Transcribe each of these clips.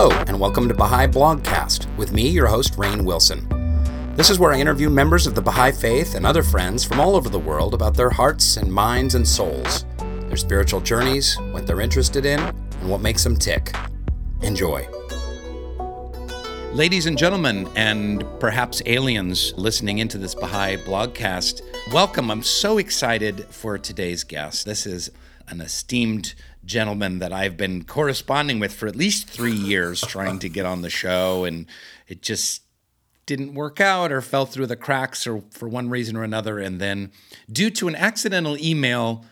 Hello, and welcome to Baha'i Blogcast with me, your host, Rainn Wilson. This is where I interview members of the Baha'i faith and other friends from all over the world about their hearts and minds and souls, their spiritual journeys, what they're interested in, and what makes them tick. Enjoy. Ladies and gentlemen, and perhaps aliens listening into this Baha'i blogcast, welcome. I'm so excited for today's guest. This is an esteemed gentleman that I've been corresponding with for at least three years trying to get on the show, and it just didn't work out or fell through the cracks or for one reason or another. And then, due to an accidental email,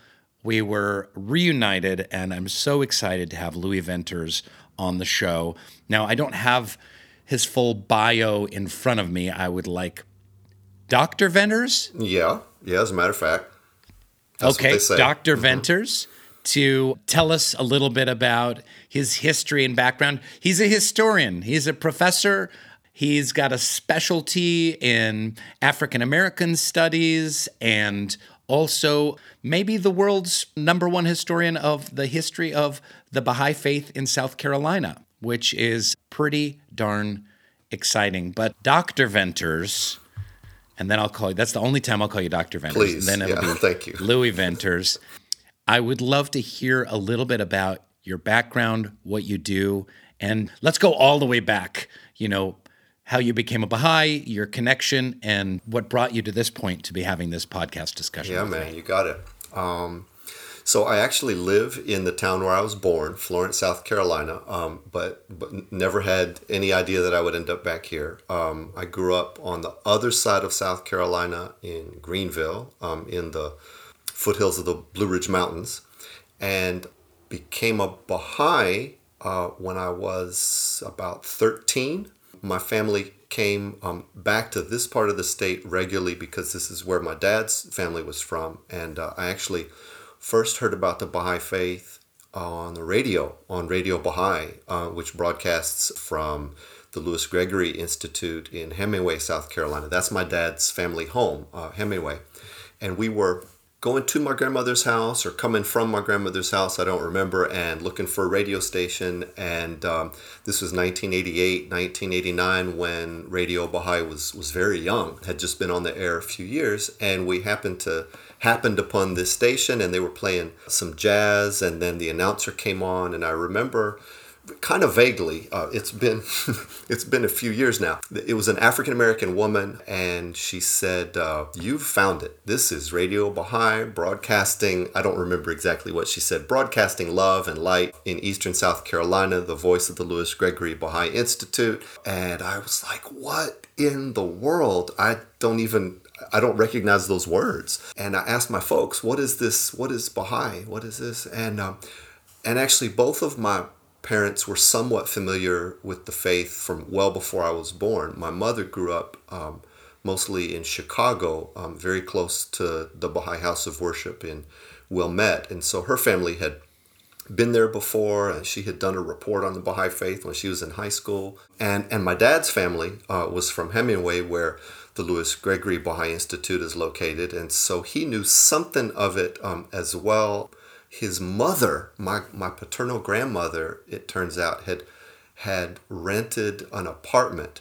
we were reunited, and I'm so excited to have Louis Venters on the show. Now, I don't have his full bio in front of me. I would like Dr. Venters. Yeah, yeah, as a matter of fact. okay, Dr. Mm-hmm. Venters to tell us a little bit about his history and background. He's a historian, he's a professor. He's got a specialty in African American studies and also maybe the world's number one historian of the history of the Baha'i faith in South Carolina, which is pretty darn exciting. But Dr. Venters, and then I'll call you, that's the only time I'll call you Dr. Venters. Please. And then it'll yeah, be thank you. Louis Venters. I would love to hear a little bit about your background, what you do, and let's go all the way back. You know, how you became a Baha'i, your connection, and what brought you to this point to be having this podcast discussion. Yeah, man, me. you got it. Um, so I actually live in the town where I was born, Florence, South Carolina, um, but but never had any idea that I would end up back here. Um, I grew up on the other side of South Carolina in Greenville, um, in the foothills of the Blue Ridge Mountains, and became a Baha'i uh, when I was about 13. My family came um, back to this part of the state regularly because this is where my dad's family was from. And uh, I actually first heard about the Baha'i faith on the radio, on Radio Baha'i, uh, which broadcasts from the Louis Gregory Institute in Hemingway, South Carolina. That's my dad's family home, uh, Hemingway. And we were going to my grandmother's house or coming from my grandmother's house, I don't remember, and looking for a radio station. And um, this was 1988, 1989, when Radio Baha'i was, was very young, had just been on the air a few years. And we happened to happened upon this station and they were playing some jazz and then the announcer came on and I remember kind of vaguely. Uh, it's been it's been a few years now. It was an African American woman, and she said, uh, "You've found it. This is Radio Baha'i broadcasting. I don't remember exactly what she said. Broadcasting love and light in Eastern South Carolina. The voice of the Louis Gregory Baha'i Institute." And I was like, "What in the world? I don't even." I don't recognize those words. And I asked my folks, "What is this? What is Baha'i? What is this?" And um, and actually, both of my parents were somewhat familiar with the faith from well before I was born. My mother grew up um, mostly in Chicago, um, very close to the Baha'i House of Worship in Wilmette. And so her family had been there before and she had done a report on the Baha'i faith when she was in high school. And, and my dad's family uh, was from Hemingway, where the Louis Gregory Baha'i Institute is located. And so he knew something of it um, as well his mother, my, my paternal grandmother, it turns out, had had rented an apartment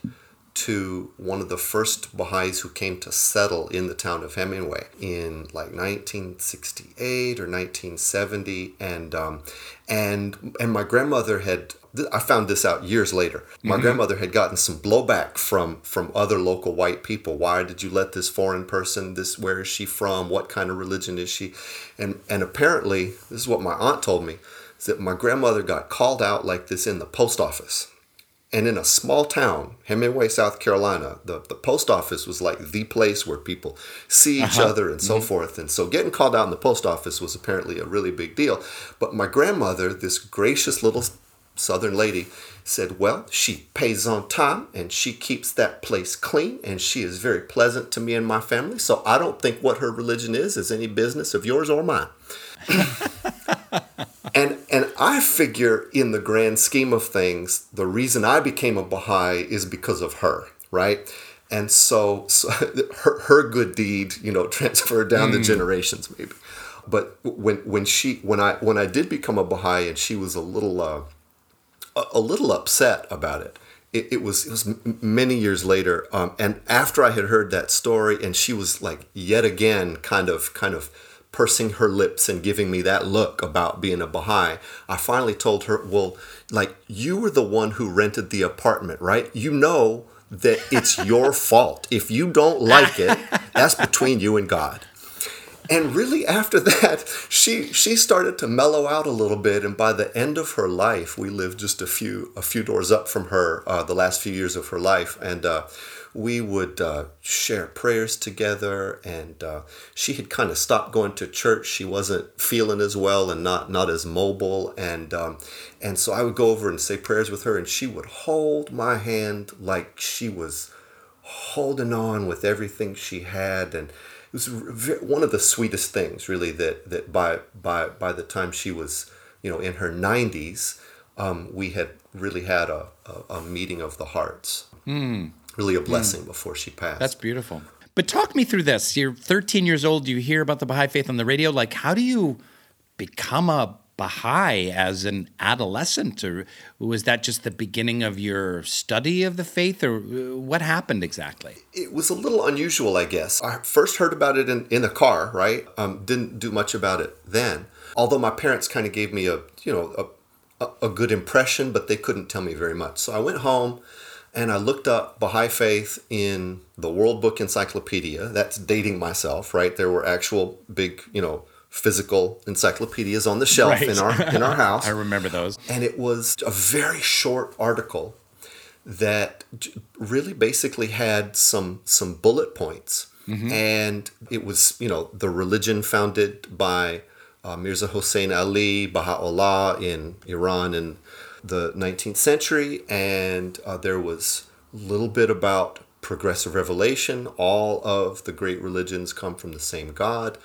to one of the first Baha'is who came to settle in the town of Hemingway in like 1968 or 1970, and um, and and my grandmother had I found this out years later. My mm-hmm. grandmother had gotten some blowback from from other local white people. Why did you let this foreign person? This where is she from? What kind of religion is she? And and apparently, this is what my aunt told me, is that my grandmother got called out like this in the post office. And in a small town, Hemingway, South Carolina, the, the post office was like the place where people see each uh-huh. other and so mm-hmm. forth. And so getting called out in the post office was apparently a really big deal. But my grandmother, this gracious little Southern lady said, Well, she pays on time and she keeps that place clean and she is very pleasant to me and my family. So I don't think what her religion is is any business of yours or mine. and and I figure in the grand scheme of things, the reason I became a Baha'i is because of her, right? And so, so her, her good deed, you know, transferred down mm. the generations maybe. But when when she when I when I did become a Baha'i and she was a little uh, a, little upset about it. It, it was it was many years later, um, and after I had heard that story, and she was like yet again kind of kind of pursing her lips and giving me that look about being a Baha'i, I finally told her, well, like you were the one who rented the apartment, right? You know that it's your fault. If you don't like it, that's between you and God. And really after that, she she started to mellow out a little bit. And by the end of her life, we lived just a few a few doors up from her uh, the last few years of her life. And uh, we would uh, share prayers together. And uh, she had kind of stopped going to church. She wasn't feeling as well and not not as mobile. And um, and so i would go over and say prayers with her. And she would hold my hand like she was holding on with everything she had. And was one of the sweetest things really that that by by by the time she was you know in her 90s um, we had really had a, a, a meeting of the hearts mm really a hmm. blessing mm. before she passed. That's beautiful. But talk me through this. You're 13 years old. You hear about the Baha'i faith on the radio. Like, how do you become a Baha'i as an adolescent? Or was that just the beginning of your study of the faith? Or uh, what happened exactly? It was a little unusual, I guess. I first heard about it in, in a car, right? Um, didn't do much about it then. Although my parents kind of gave me a, you know, a, a good impression, but they couldn't tell me very much. So I went home and I looked up Baha'i Faith in the World Book Encyclopedia. That's dating myself, right? There were actual big, you know, physical encyclopedias on the shelf right. in our in our house. I remember those. And it was a very short article that really basically had some some bullet points. Mm-hmm. And it was, you know, the religion founded by uh, Mirza Hussein Ali, Baha'u'llah in Iran in the 19th century, and uh, there was a little bit about progressive revelation. All of the great religions come from the same God.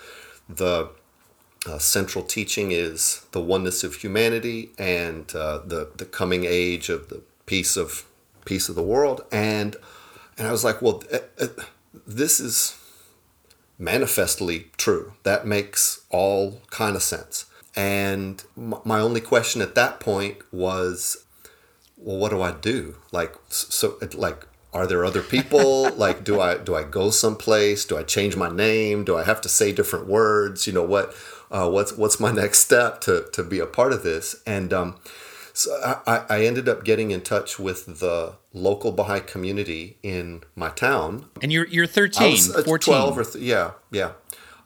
The uh, central teaching is the oneness of humanity and uh, the the coming age of the peace of peace of the world. And and I was like, well, uh, this is manifestly true. That makes all kind of sense. And my only question at that point was, well, what do I do? Like, so, like, are there other people? like, do I do I go someplace? Do I change my name? Do I have to say different words? You know what? Uh, what's what's my next step to to be a part of this? And um, so I, I ended up getting in touch with the local Baha'i community in my town. And you're you're 13, was, uh, 14. 12 or th- yeah, yeah.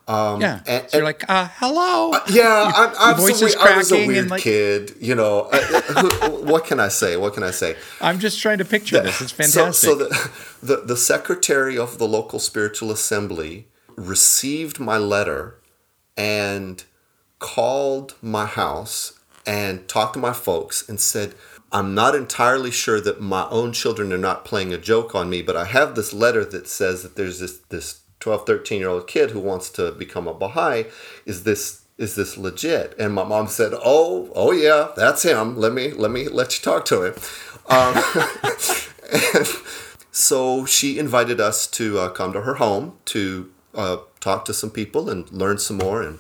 Um, yeah, and, so you're like, uh, hello. Uh, yeah, I'm, I'm voice so, I was a weird like, kid. You know, uh, uh what can I say? What can I say? I'm just trying to picture the, this. It's fantastic. So, so the, the the secretary of the local spiritual assembly received my letter and called my house and talked to my folks and said, I'm not entirely sure that my own children are not playing a joke on me, but I have this letter that says that there's this this 12 13 year old kid who wants to become a baha'i. Is this is this legit? And my mom said oh oh yeah that's him. Let me let me let you talk to him. Um, so she invited us to uh, come to her home to uh, talk to some people and learn some more and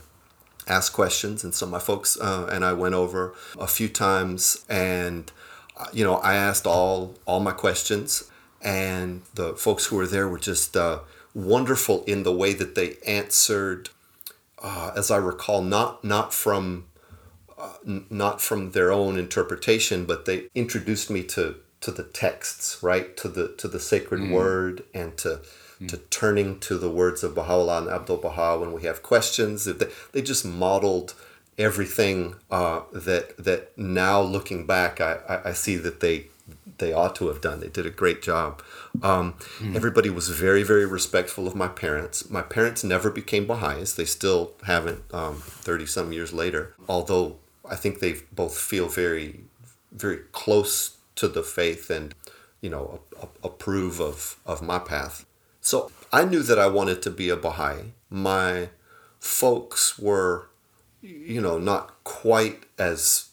ask questions and so my folks uh, and i went over a few times and uh, you know i asked all all my questions and the folks who were there were just uh, wonderful in the way that they answered, uh, as I recall, not not from uh, n- not from their own interpretation, but they introduced me to to the texts, right, to the to the sacred mm. word, and to. To turning to the words of Baha'u'llah and Abdul Baha when we have questions. They, they just modeled everything uh, that that now looking back, I, I, I see that they they ought to have done. They did a great job. Um, mm. Everybody was very, very respectful of my parents. My parents never became Baha'is. They still haven't, 30 um, some years later, although I think they both feel very, very close to the faith and, you know, approve of, of my path. So I knew that I wanted to be a Baha'i. My folks were, you know, not quite as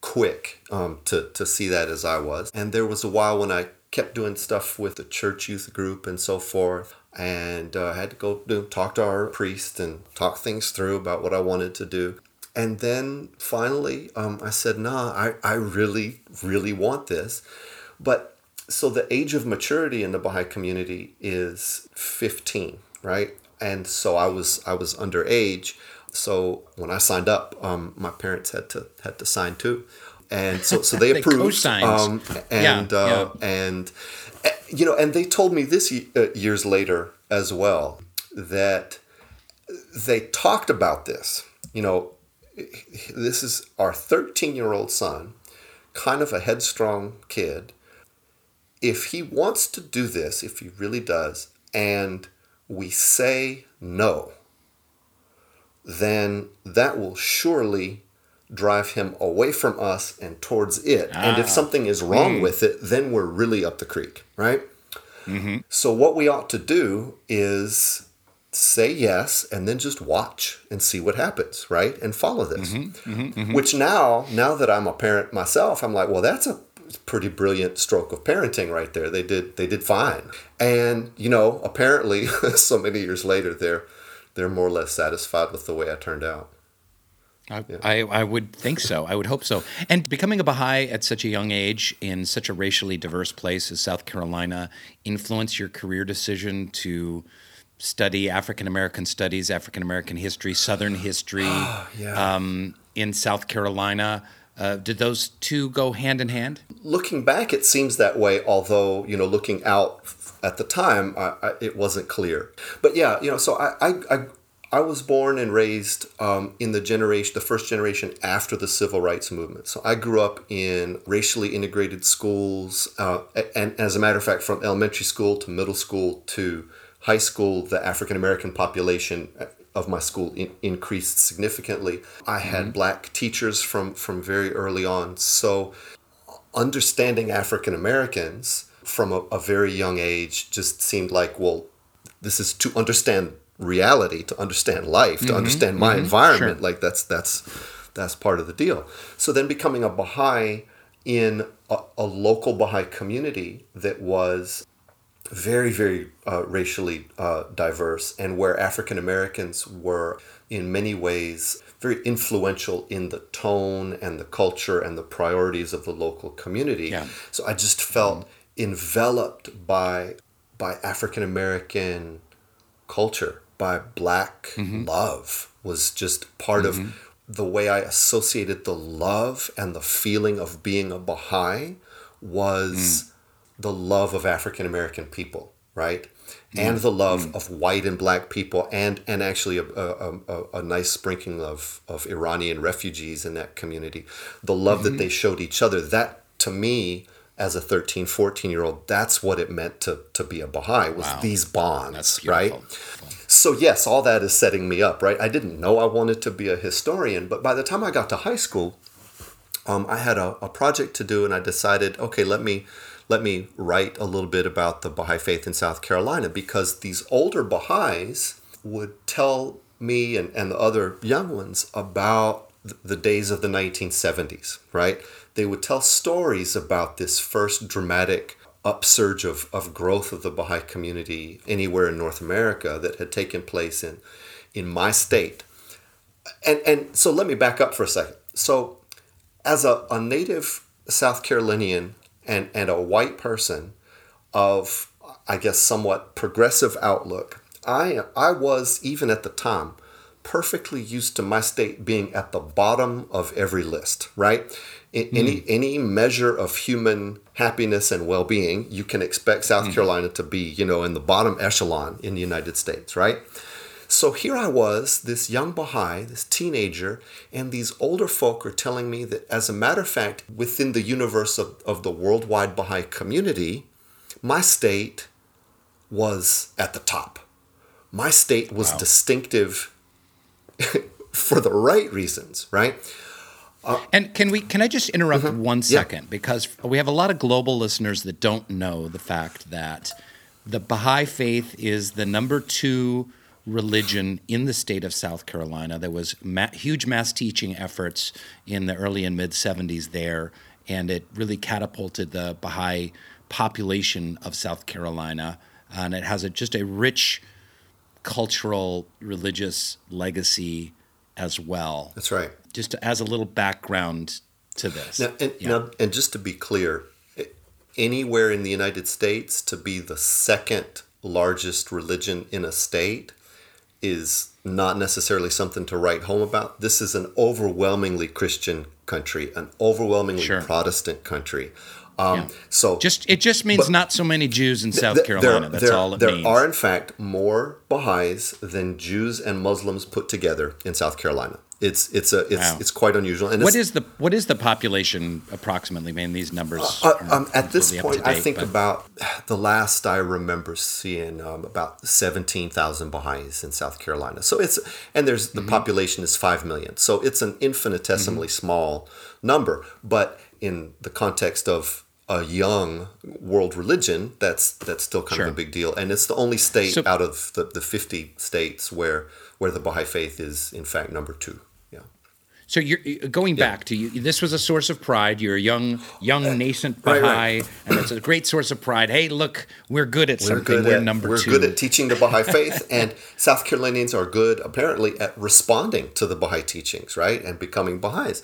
quick um, to, to see that as I was. And there was a while when I kept doing stuff with the church youth group and so forth. And uh, I had to go talk to our priest and talk things through about what I wanted to do. and then finally, um, I said, nah, I, I really, really want this. But so the age of maturity in the Baha'i community is 15, right? And so I was I was underage. So when I signed up, um, my parents had to had to sign too, and so so they, They approved. Um, and Yeah, uh, and uh, you know, and they told me this uh, years later as well that they talked about this. You know, this is our 13 year old son, kind of a headstrong kid. If he wants to do this, if he really does, and we say no, then that will surely drive him away from us and towards it. And if Ah. something is wrong with it, then we're really up the creek, right? Mm-hmm. So, what we ought to do is say yes and then just watch and see what happens, right? And follow this. Mm-hmm. Mm-hmm. Which now, now that I'm a parent myself, I'm like, well, that's a pretty brilliant stroke of parenting right there. They did they did fine. And, you know, apparently so many years later they're they're more or less satisfied with the way I turned out. I, I, I would think so. I would hope so. And becoming a Baha'i at such a young age in such a racially diverse place as South Carolina influenced your career decision to study African American studies, African American history, Southern history Yeah. um, in South Carolina. Uh, did those two go hand in hand? looking back, it seems that way. Although you know, looking out at the time, I, I, it wasn't clear. But yeah, you know, so I I, I, I was born and raised um, in the generation, the first generation after the civil rights movement. So I grew up in racially integrated schools, uh, and as a matter of fact, from elementary school to middle school to high school, the African American population of my school in, increased significantly. I had mm-hmm. black teachers from from very early on, so understanding African Americans from a, a very young age just seemed like, well, this is to understand reality, to understand life, to mm-hmm. understand my mm-hmm. environment. Sure. Like that's that's that's part of the deal. So then becoming a Baha'i in a, a local Baha'i community that was very, very uh, racially uh, diverse, and where African Americans were in many ways very influential in the tone and the culture and the priorities of the local community. Yeah. So I just felt enveloped by by African American culture, by black love was just part of the way I associated the love and the feeling of being a Baha'i was the love of African American people, right? And the love of white and black people, and and actually a, a, a, a nice sprinkling of, of Iranian refugees in that community. The love that they showed each other, that to me, as a 13, 14 year old, that's what it meant to, to be a Baha'i, was Wow. these bonds, right? So yes, all that is setting me up, right? I didn't know I wanted to be a historian, but by the time I got to high school, um, I had a, a project to do, and I decided, okay, let me let me write a little bit about the Baha'i faith in South Carolina because these older Baha'is would tell me and, and the other young ones about the days of the 1970s, right? They would tell stories about this first dramatic upsurge of, of growth of the Baha'i community anywhere in North America that had taken place in, in my state. And, and so let me back up for a second. So, as a, a native South Carolinian and, and a white person of, I guess, somewhat progressive outlook, I, I was, even at the time, perfectly used to my state being at the bottom of every list, right? In, hmm. Any any measure of human happiness and well-being, you can expect South hmm. Carolina to be, you know, in the bottom echelon in the United States, right? So here I was, this young Baha'i, this teenager, and these older folk are telling me that, as a matter of fact, within the universe of, of the worldwide Baha'i community, my state was at the top. My state was Wow. distinctive for the right reasons, right? And can we? Can I just interrupt one Mm-hmm. Yeah. because we have a lot of global listeners that don't know the fact that the Baha'i faith is the number two religion in the state of South Carolina. There was ma- huge mass teaching efforts in the early and mid '70s there, and it really catapulted the Baha'i population of South Carolina. And it has a, just a rich cultural, religious legacy as well. That's right. Just as a little background to this. Now, and, Yeah. now, and just to be clear, anywhere in the United States to be the second largest religion in a state is not necessarily something to write home about. This is an overwhelmingly Christian country, an overwhelmingly Sure. Protestant country. Um, Yeah. So Just it just means not so many Jews in South Carolina. There, That's there- all it there means. are, in fact, more Baha'is than Jews and Muslims put together in South Carolina. It's it's a it's Wow. it's quite unusual. And what is the what is the population approximately? I mean, these numbers. uh, aren't um, at this completely up to point, I think but- about the last I remember seeing um, about seventeen thousand Baha'is in South Carolina. So it's and there's Mm-hmm. the population is five million. So it's an infinitesimally small number, but in the context of a young world religion, that's that's still kind Sure. of a big deal. And it's the only state So- out of the, the fifty states where where the Baha'i faith is in fact number two. Yeah. So you're you're- going back to you. This was a source of pride. You're a young, young uh, nascent right, Baha'i, right. and it's a great source of pride. Hey, look, we're good at We're something. good we're at number we're two. good at teaching the Baha'i faith, and South Carolinians are good apparently at responding to the Baha'i teachings, right, and becoming Baha'is.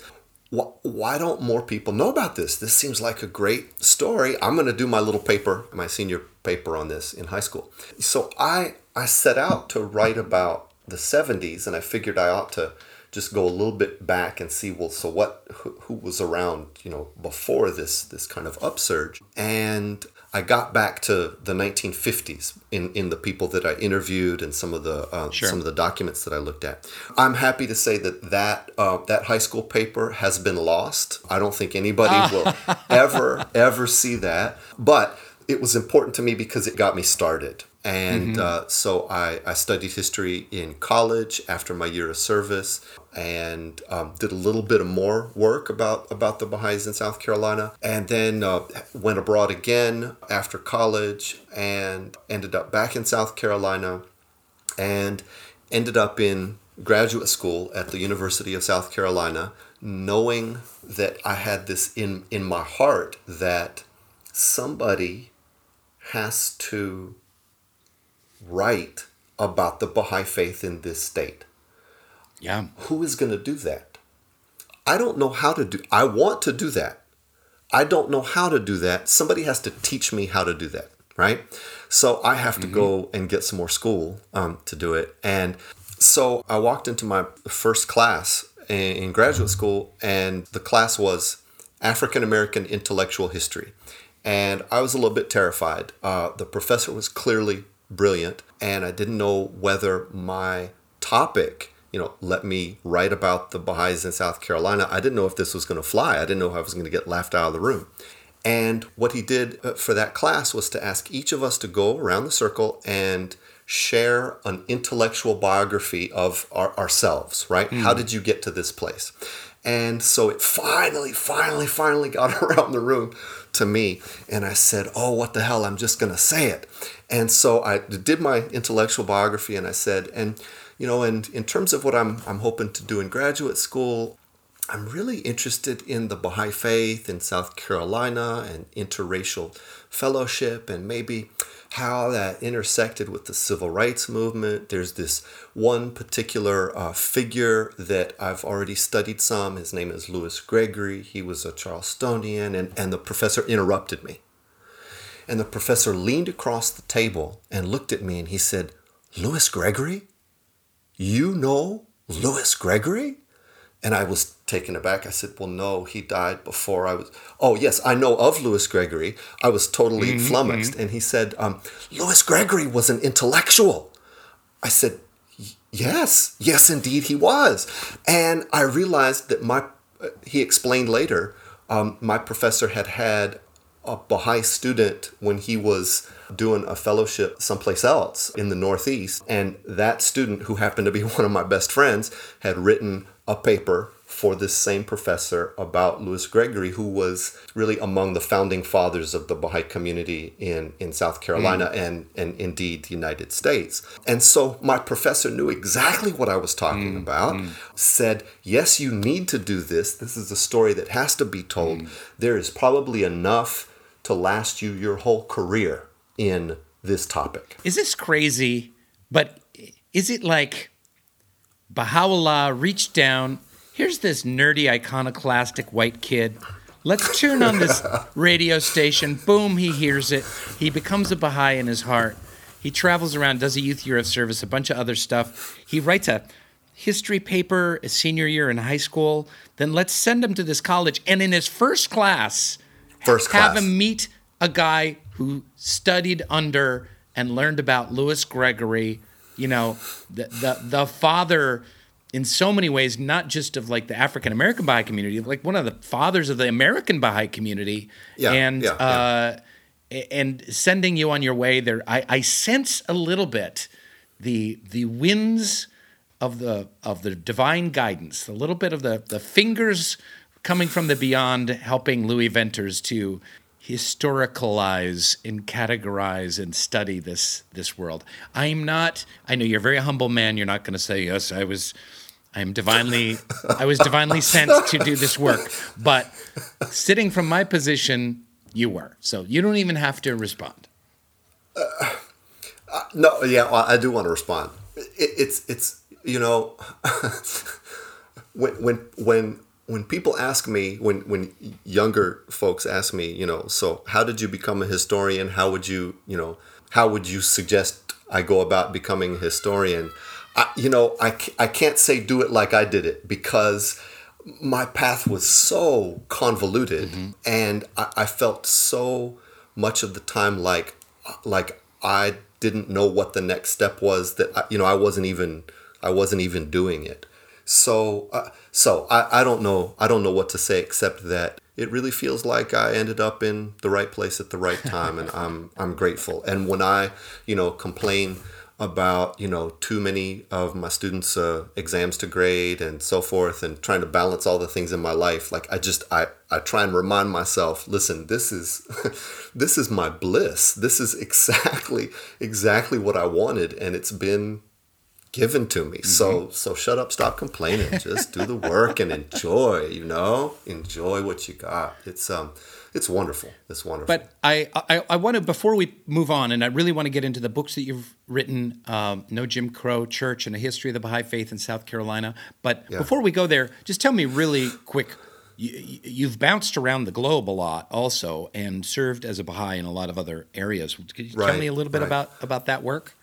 Why, don't more people know about this? This seems like a great story. I'm going to do my little paper, my senior paper on this in high school. So I I set out to write about the 70s, and I figured I ought to just go a little bit back and see well so what who, who was around you know before this this kind of upsurge and I got back to the 1950s in, in the people that I interviewed and some of the uh, Sure. some of the documents that I looked at. I'm happy to say that that uh, that high school paper has been lost. I don't think anybody will ever ever see that, but it was important to me because it got me started. And uh, so I, I studied history in college after my year of service and um, did a little bit of more work about, about the Baha'is in South Carolina. And then uh, went abroad again after college and ended up back in South Carolina and ended up in graduate school at the University of South Carolina, knowing that I had this in, in my heart that somebody has to write about the Baha'i faith in this state. Yeah. Who is going to do that? I don't know how to do I want to do that. I don't know how to do that. Somebody has to teach me how to do that, right? So I have to go and get some more school um, to do it. And so I walked into my first class in, in graduate school, and the class was African American intellectual history. And I was a little bit terrified. Uh, the professor was clearly brilliant, and I didn't know whether my topic, you know, let me write about the Baha'is in South Carolina. I didn't know if this was going to fly. I didn't know if I was going to get laughed out of the room. And what he did uh, for that class was to ask each of us to go around the circle and share an intellectual biography of our, ourselves, right? How did you get to this place? And so it finally, finally, finally got around the room to me. And I said, Oh, what the hell? I'm just going to say it. And so I did my intellectual biography and I said, And, you know, and in terms of what I'm, I'm hoping to do in graduate school, I'm really interested in the Baha'i faith in South Carolina and interracial fellowship and maybe how that intersected with the civil rights movement. There's this one particular uh, figure that I've already studied some. His name is Louis Gregory. He was a Charlestonian, and, and the professor interrupted me. And the professor leaned across the table and looked at me and he said, Louis Gregory? You know Louis Gregory? And I was taken aback. I said, Well, no, he died before I was. Oh, yes, I know of Louis Gregory. I was totally flummoxed. And he said, um, Louis Gregory was an intellectual. I said, Yes, yes, indeed he was. And I realized that my, he explained later, um, my professor had had a Baha'i student when he was doing a fellowship someplace else in the Northeast. And that student, who happened to be one of my best friends, had written a paper for this same professor about Louis Gregory, who was really among the founding fathers of the Baha'i community in, in South Carolina mm. and, and indeed the United States. And so my professor knew exactly what I was talking mm. about, mm. said, Yes, you need to do this. This is a story that has to be told. There is probably enough to last you your whole career in this topic. Is this crazy? But is it like Baha'u'llah reached down. Here's this nerdy, iconoclastic white kid. Let's tune on this radio station. Boom, he hears it. He becomes a Baha'i in his heart. He travels around, does a youth year of service, a bunch of other stuff. He writes a history paper a senior year in high school. Then let's send him to this college. And in his first class, First class. have him meet a guy who studied under and learned about Louis Gregory, you know, the the, the father in so many ways, not just of like the African American Baha'i community, like one of the fathers of the American Baha'i community. Yeah, and yeah, uh and sending you on your way there. I, I sense a little bit the the winds of the of the divine guidance, a little bit of the the fingers coming from the beyond, helping Louis Venters to historicalize and categorize and study this this world. I'm not. I know you're a very humble man. You're not going to say yes. I was. I'm divinely. I was divinely sent to do this work. But sitting from my position, you were. So you don't even have to respond. Uh, no, yeah, well, I do want to respond. It, it's it's you know when when when when people ask me when when younger folks ask me, you know, so how did you become a historian? How would you you know how would you suggest I go about becoming a historian? I, you know, I, I can't say do it like I did it because my path was so convoluted mm-hmm. and I, I felt so much of the time like like I didn't know what the next step was that I, you know I wasn't even I wasn't even doing it so uh, so I, I don't know I don't know what to say except that it really feels like I ended up in the right place at the right time and I'm I'm grateful. And when I you know complain about you know too many of my students uh, exams to grade and so forth and trying to balance all the things in my life like i just i i try and remind myself listen this is this is my bliss. This is exactly exactly what i wanted and it's been given to me so so shut up stop complaining just do the work and enjoy you know enjoy what you got it's um it's wonderful it's wonderful But I, I, I want to before we move on, and I really want to get into the books that you've written, um, No Jim Crow Church and a History of the Baha'i Faith in South Carolina. But Yeah. before we go there, just tell me really quick. You, you've bounced around the globe a lot, also, and served as a Baha'i in a lot of other areas. Could you tell me a little bit right. about about that work?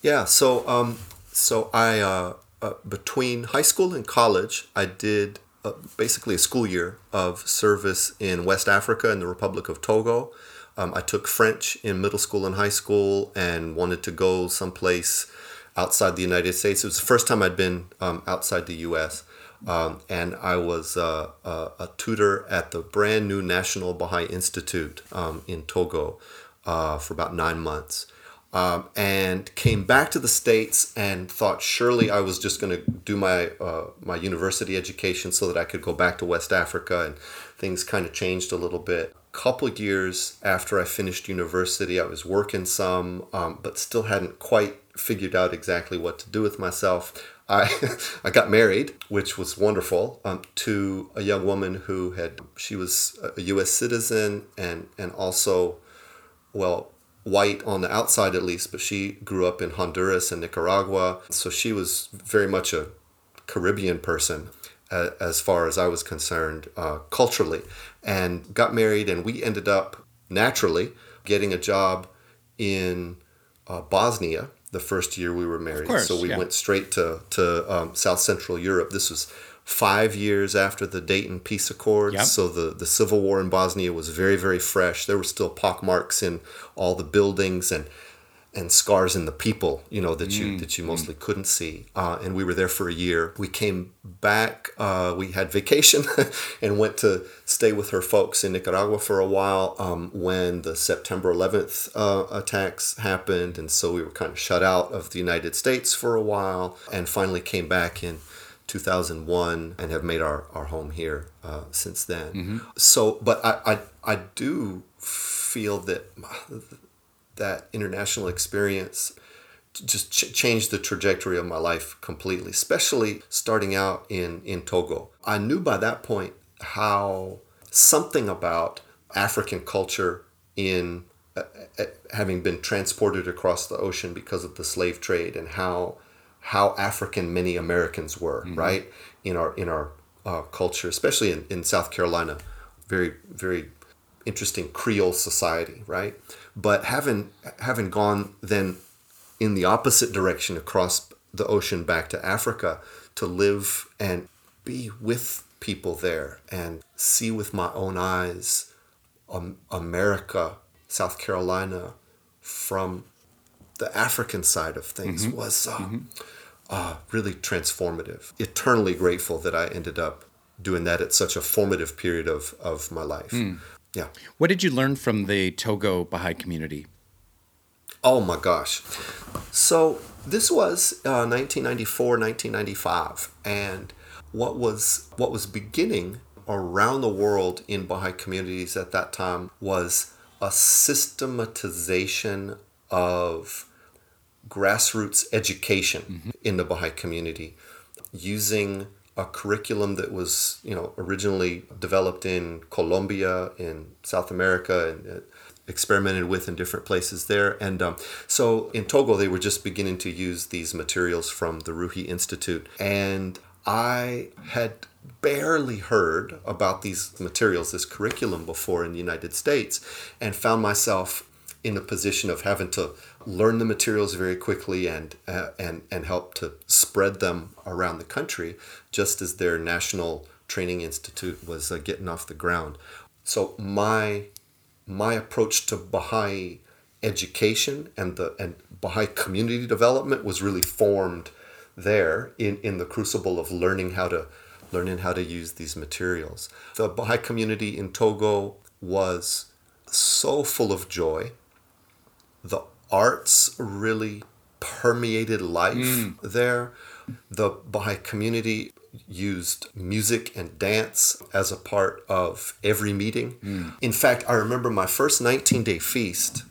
Yeah, so um, so I uh, uh, between high school and college, I did uh, basically a school year of service in West Africa in the Republic of Togo. Um, I took French in middle school and high school, and wanted to go someplace outside the United States. It was the first time I'd been um, outside the U.S. Um, and I was uh, a, a tutor at the brand new National Baha'i Institute um, in Togo uh, for about nine months um, and came back to the states and thought surely I was just going to do my uh, my university education so that I could go back to West Africa and things kind of changed a little bit. A couple of years after I finished university, I was working some, um, but still hadn't quite figured out exactly what to do with myself. I I got married, which was wonderful, um, to a young woman who had she was a U.S. citizen and and also well, white on the outside at least, but she grew up in Honduras and Nicaragua. So she was very much a Caribbean person uh, as far as I was concerned uh, culturally, and got married. And we ended up naturally getting a job in uh, Bosnia the first year we were married. course, so we yeah. went straight to, to um, South Central Europe. This was five years after the Dayton Peace Accords. Yep. So the, the civil war in Bosnia was very, very fresh. There were still pockmarks in all the buildings and and scars in the people, you know, that you that you mostly couldn't see. Uh, and we were there for a year. We came back. Uh, we had vacation and went to stay with her folks in Nicaragua for a while um, when the September 11th uh, attacks happened, and so we were kind of shut out of the United States for a while, and finally came back in 2001 and have made our, our home here uh, since then. So, but I, I, I do feel that that international experience just ch- changed the trajectory of my life completely, especially starting out in, in Togo. I knew by that point how something about African culture in uh, uh, having been transported across the ocean because of the slave trade and how how African many Americans were, right? In our in our uh, culture, especially in, in South Carolina, very very interesting Creole society, right? But having having gone then in the opposite direction across the ocean back to Africa to live and be with people there and see with my own eyes um, America, South Carolina from the African side of things was uh, uh, really transformative. Eternally grateful that I ended up doing that at such a formative period of, of my life. Yeah. What did you learn from the Togo Baha'i community? Oh my gosh. So this was uh, 1994, 1995, and what was what was beginning around the world in Baha'i communities at that time was a systematization of grassroots education in the Baha'i community using a curriculum that was, you know, originally developed in Colombia, in South America, and uh, experimented with in different places there. And um, so in Togo, they were just beginning to use these materials from the Ruhi Institute. And I had barely heard about these materials, this curriculum before in the United States, and found myself in a position of having to learn the materials very quickly and uh, and and help to spread them around the country, just as their national training institute was uh, getting off the ground. So my my approach to Baha'i education and the and Baha'i community development was really formed there in, in the crucible of learning how to learning how to use these materials. The Baha'i community in Togo was so full of joy. The arts really permeated life mm. there. The Baha'i community used music and dance as a part of every meeting. Mm. In fact, I remember my first 19 day feast,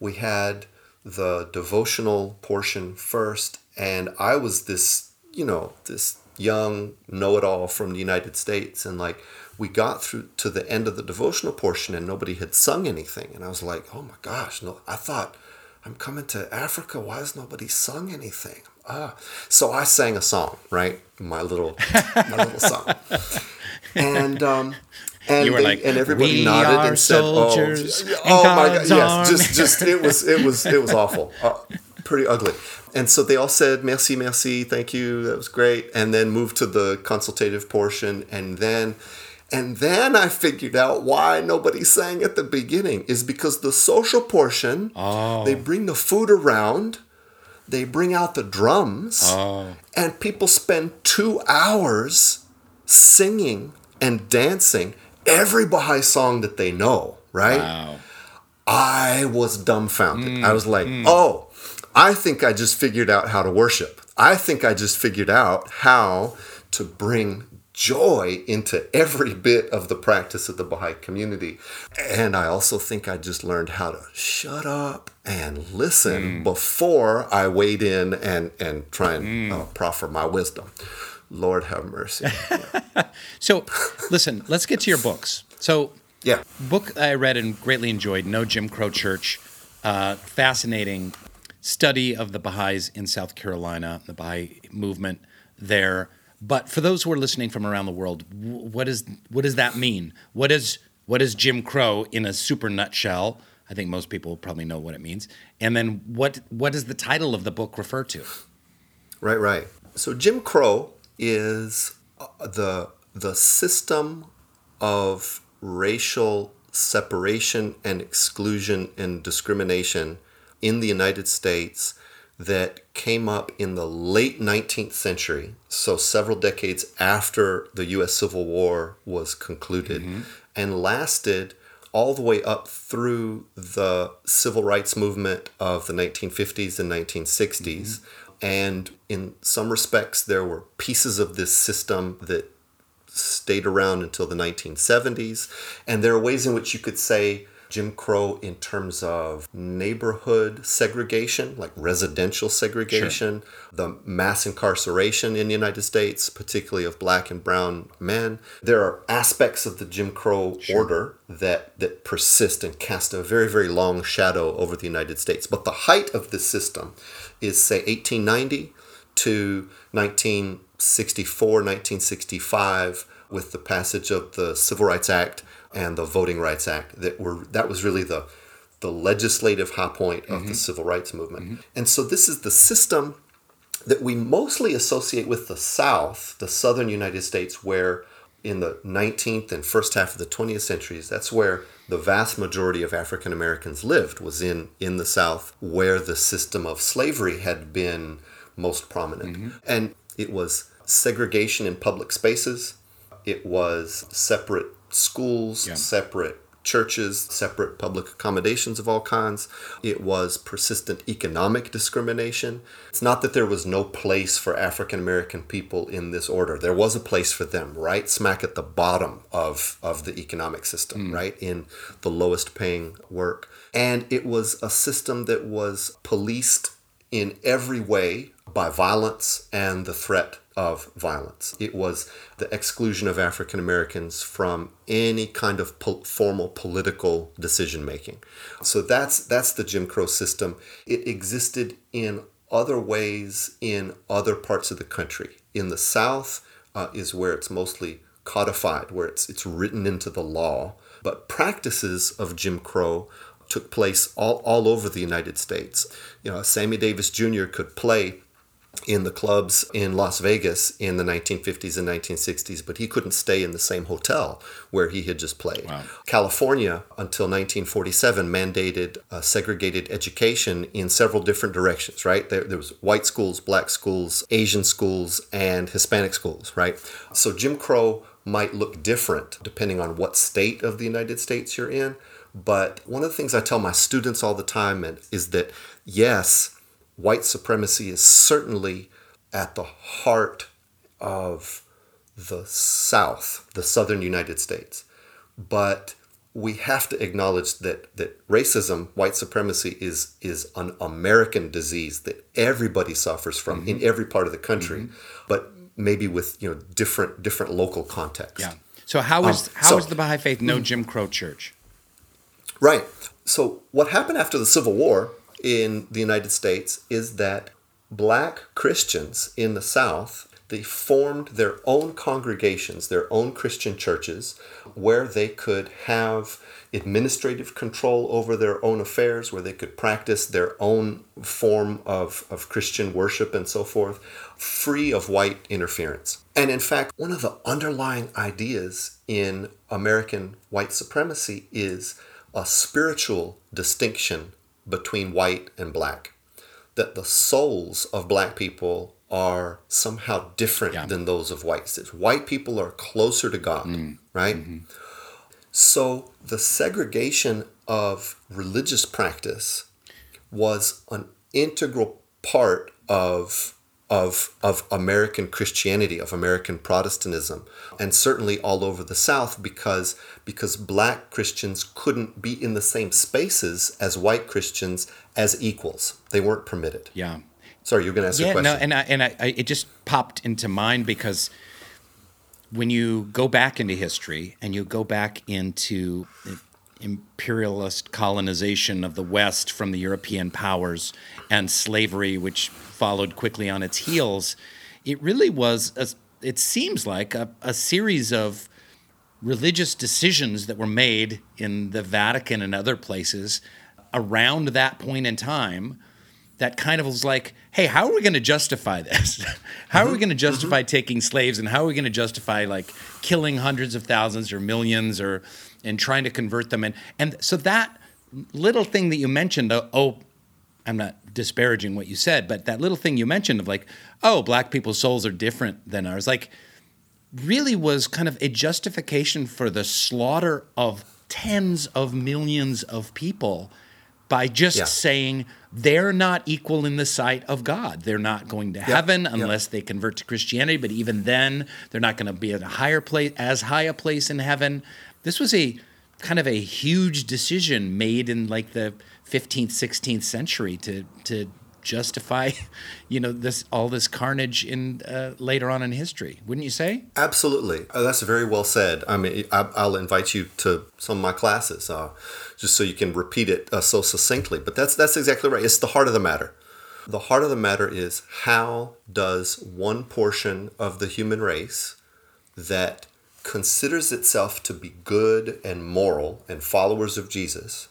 we had the devotional portion first, and I was this, you know, this young know it all from the United States. And like, we got through to the end of the devotional portion and nobody had sung anything. And I was like, oh my gosh, no, I thought, I'm coming to Africa. Why has nobody sung anything? Ah, so I sang a song, right? My little, my little song, and um, and You were they- like, and everybody nodded and said, "Oh, oh my god, yes, just just it was it was it was awful, uh, pretty ugly." And so they all said, "Merci, merci, thank you, that was great," and then moved to the consultative portion, and then. And then I figured out why nobody sang at the beginning is because the social portion, Oh. they bring the food around, they bring out the drums, Oh. and people spend two hours singing and dancing every Baha'i song that they know, right? Wow. I was dumbfounded. Mm, I was like, mm. oh, I think I just figured out how to worship. I think I just figured out how to bring joy into every bit of the practice of the Baha'i community. And I also think I just learned how to shut up and listen before I wade in and, and try and uh, proffer my wisdom. Lord have mercy. So, listen, let's get to your books. So, yeah. book I read and greatly enjoyed, No Jim Crow Church. Uh, fascinating study of the Baha'is in South Carolina, the Baha'i movement there. But for those who are listening from around the world, wh- what is what does that mean? What is what is Jim Crow in a super nutshell? I think most people probably know what it means. And then what what does the title of the book refer to? Right, right. So Jim Crow is uh, the the system of racial separation and exclusion and discrimination in the United States that came up in the late 19th century, so several decades after the US Civil War was concluded, mm-hmm. and lasted all the way up through the civil rights movement of the 1950s and 1960s. Mm-hmm. And in some respects, there were pieces of this system that stayed around until the 1970s. And there are ways in which you could say Jim Crow in terms of neighborhood segregation, like residential segregation, the mass incarceration in the United States, particularly of black and brown men. There are aspects of the Jim Crow order that, that persist and cast a very, very long shadow over the United States. But the height of this system is, say, 1890 to 1964, 1965 with the passage of the Civil Rights Act and the Voting Rights Act that were that was really the the legislative high point of mm-hmm. the civil rights movement. Mm-hmm. And so this is the system that we mostly associate with the South, the southern United States, where in the 19th and first half of the 20th centuries, that's where the vast majority of African Americans lived, was in, in the South, where the system of slavery had been most prominent. Mm-hmm. And it was segregation in public spaces, it was separate schools, yeah. separate churches, separate public accommodations of all kinds. It was persistent economic discrimination. It's not that there was no place for African American people in this order. There was a place for them, right smack at the bottom of, of the economic system, mm. right? In the lowest paying work. And it was a system that was policed in every way by violence and the threat of violence. It was the exclusion of African Americans from any kind of po- formal political decision making. So that's that's the Jim Crow system. It existed in other ways in other parts of the country. In the South uh, is where it's mostly codified, where it's it's written into the law. But practices of Jim Crow took place all, all over the United States. You know, Sammy Davis Jr. could play in the clubs in Las Vegas in the 1950s and 1960s, but he couldn't stay in the same hotel where he had just played. Wow. California, until 1947, mandated segregated education in several different directions, right? There, there was white schools, black schools, Asian schools, and Hispanic schools, right? So Jim Crow might look different depending on what state of the United States you're in. But one of the things I tell my students all the time is that, yes, white supremacy is certainly at the heart of the South, the southern United States. But we have to acknowledge that, that racism, white supremacy, is, is an American disease that everybody suffers from mm-hmm. in every part of the country, mm-hmm. but maybe with you know different different local contexts. Yeah. So how is um, how so, is the Baha'i Faith no mm. Jim Crow church? Right. So what happened after the Civil War in the United States is that black Christians in the South they formed their own congregations, their own Christian churches, where they could have administrative control over their own affairs, where they could practice their own form of, of Christian worship and so forth, free of white interference. And in fact, one of the underlying ideas in American white supremacy is a spiritual distinction between white and black. That the souls of black people are somehow different yeah. than those of whites. White people are closer to God, mm. right? Mm-hmm. So the segregation of religious practice was an integral part of of, of American Christianity, of American Protestantism, and certainly all over the South because, because black Christians couldn't be in the same spaces as white Christians as equals. They weren't permitted. Yeah. Sorry, you're going to ask yeah, a question. No, and, I, and I, I, it just popped into mind because when you go back into history and you go back into imperialist colonization of the West from the European powers and slavery, which followed quickly on its heels, it really was, a, it seems like, a, a series of religious decisions that were made in the Vatican and other places around that point in time that kind of was like, hey, how are we going to justify this? how are we going to mm-hmm. justify mm-hmm. taking slaves and how are we going to justify like killing hundreds of thousands or millions or and trying to convert them and and so that little thing that you mentioned uh, oh I'm not disparaging what you said, but that little thing you mentioned of like, oh, black people's souls are different than ours, like, really was kind of a justification for the slaughter of tens of millions of people by just yeah. saying they're not equal in the sight of God. They're not going to heaven unless they convert to Christianity, but even then, they're not going to be at a higher place, as high a place in heaven. This was a kind of a huge decision made in like the 15th, 16th century to to justify, you know, this all this carnage in uh, later on in history. Wouldn't you say? Absolutely. Uh, that's very well said. I mean, I, will invite you to some of my classes, uh, just so you can repeat it uh, so succinctly. But that's that's exactly right. It's the heart of the matter. The heart of the matter is how does one portion of the human race that considers itself to be good and moral and followers of Jesus,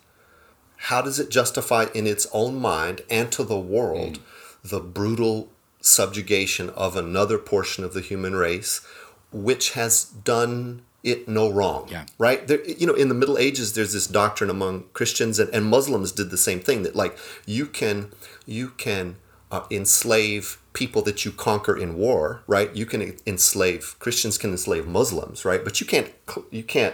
how does it justify in its own mind and to the world mm. the brutal subjugation of another portion of the human race which has done it no wrong yeah. right there you know in the middle ages there's this doctrine among christians and, and muslims did the same thing that like you can you can uh, enslave people that you conquer in war right you can enslave christians can enslave muslims right but you can't you can't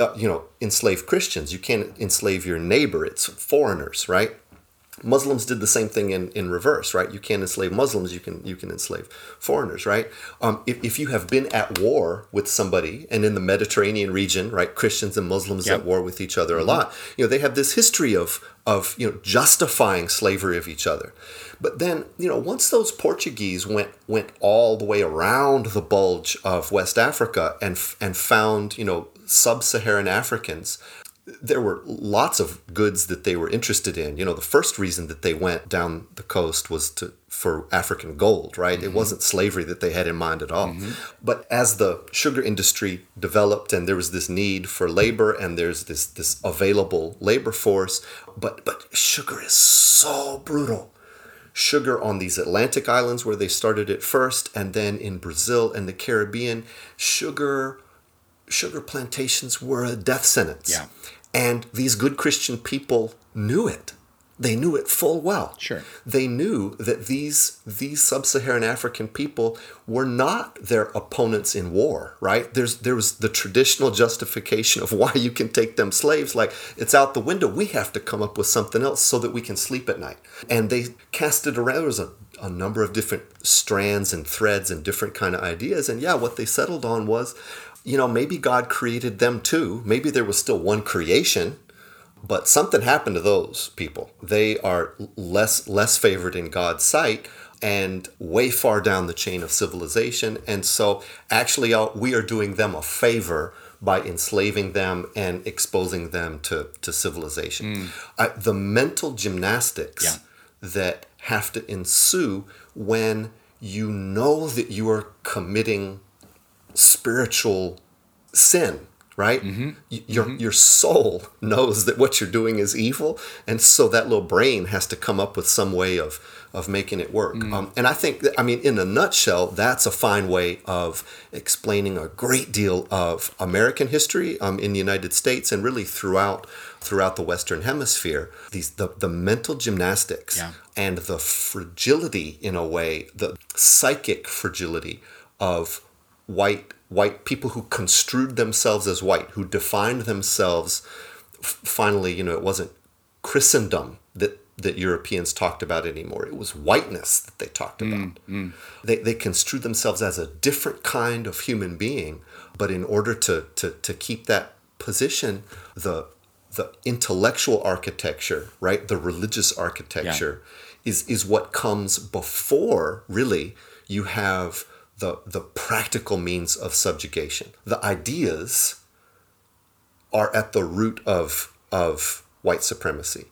uh, you know enslave christians you can't enslave your neighbor it's foreigners right Muslims did the same thing in, in reverse, right? You can't enslave Muslims, you can you can enslave foreigners, right? Um, if, if you have been at war with somebody, and in the Mediterranean region, right, Christians and Muslims yep. at war with each other mm-hmm. a lot, you know, they have this history of of you know justifying slavery of each other. But then, you know, once those Portuguese went went all the way around the bulge of West Africa and and found, you know, sub-Saharan Africans there were lots of goods that they were interested in. You know, the first reason that they went down the coast was to for African gold, right? Mm-hmm. It wasn't slavery that they had in mind at all. Mm-hmm. But as the sugar industry developed and there was this need for labor and there's this this available labor force, but but sugar is so brutal. Sugar on these Atlantic islands where they started it first and then in Brazil and the Caribbean, sugar sugar plantations were a death sentence. Yeah. And these good Christian people knew it. They knew it full well. Sure. They knew that these these sub-Saharan African people were not their opponents in war, right? There's there was the traditional justification of why you can take them slaves like it's out the window. We have to come up with something else so that we can sleep at night. And they casted around there was a, a number of different strands and threads and different kind of ideas and yeah, what they settled on was you know, maybe God created them too. Maybe there was still one creation, but something happened to those people. They are less less favored in God's sight and way far down the chain of civilization. And so, actually, we are doing them a favor by enslaving them and exposing them to, to civilization. Mm. Uh, the mental gymnastics yeah. that have to ensue when you know that you are committing spiritual sin right mm-hmm. your mm-hmm. your soul knows that what you're doing is evil and so that little brain has to come up with some way of of making it work mm um, and i think that i mean in a nutshell that's a fine way of explaining a great deal of american history um, in the united states and really throughout throughout the western hemisphere these the, the mental gymnastics yeah. and the fragility in a way the psychic fragility of white white people who construed themselves as white, who defined themselves. F- finally, you know, it wasn't Christendom that that Europeans talked about anymore. It was whiteness that they talked mm, about. Mm, mm. They, they construed themselves as a different kind of human being, but in order to, to, to keep that position, the the intellectual architecture, right, the religious architecture, yeah. is is what comes before really you have the, the practical means of subjugation. The ideas are at the root of, of white supremacy.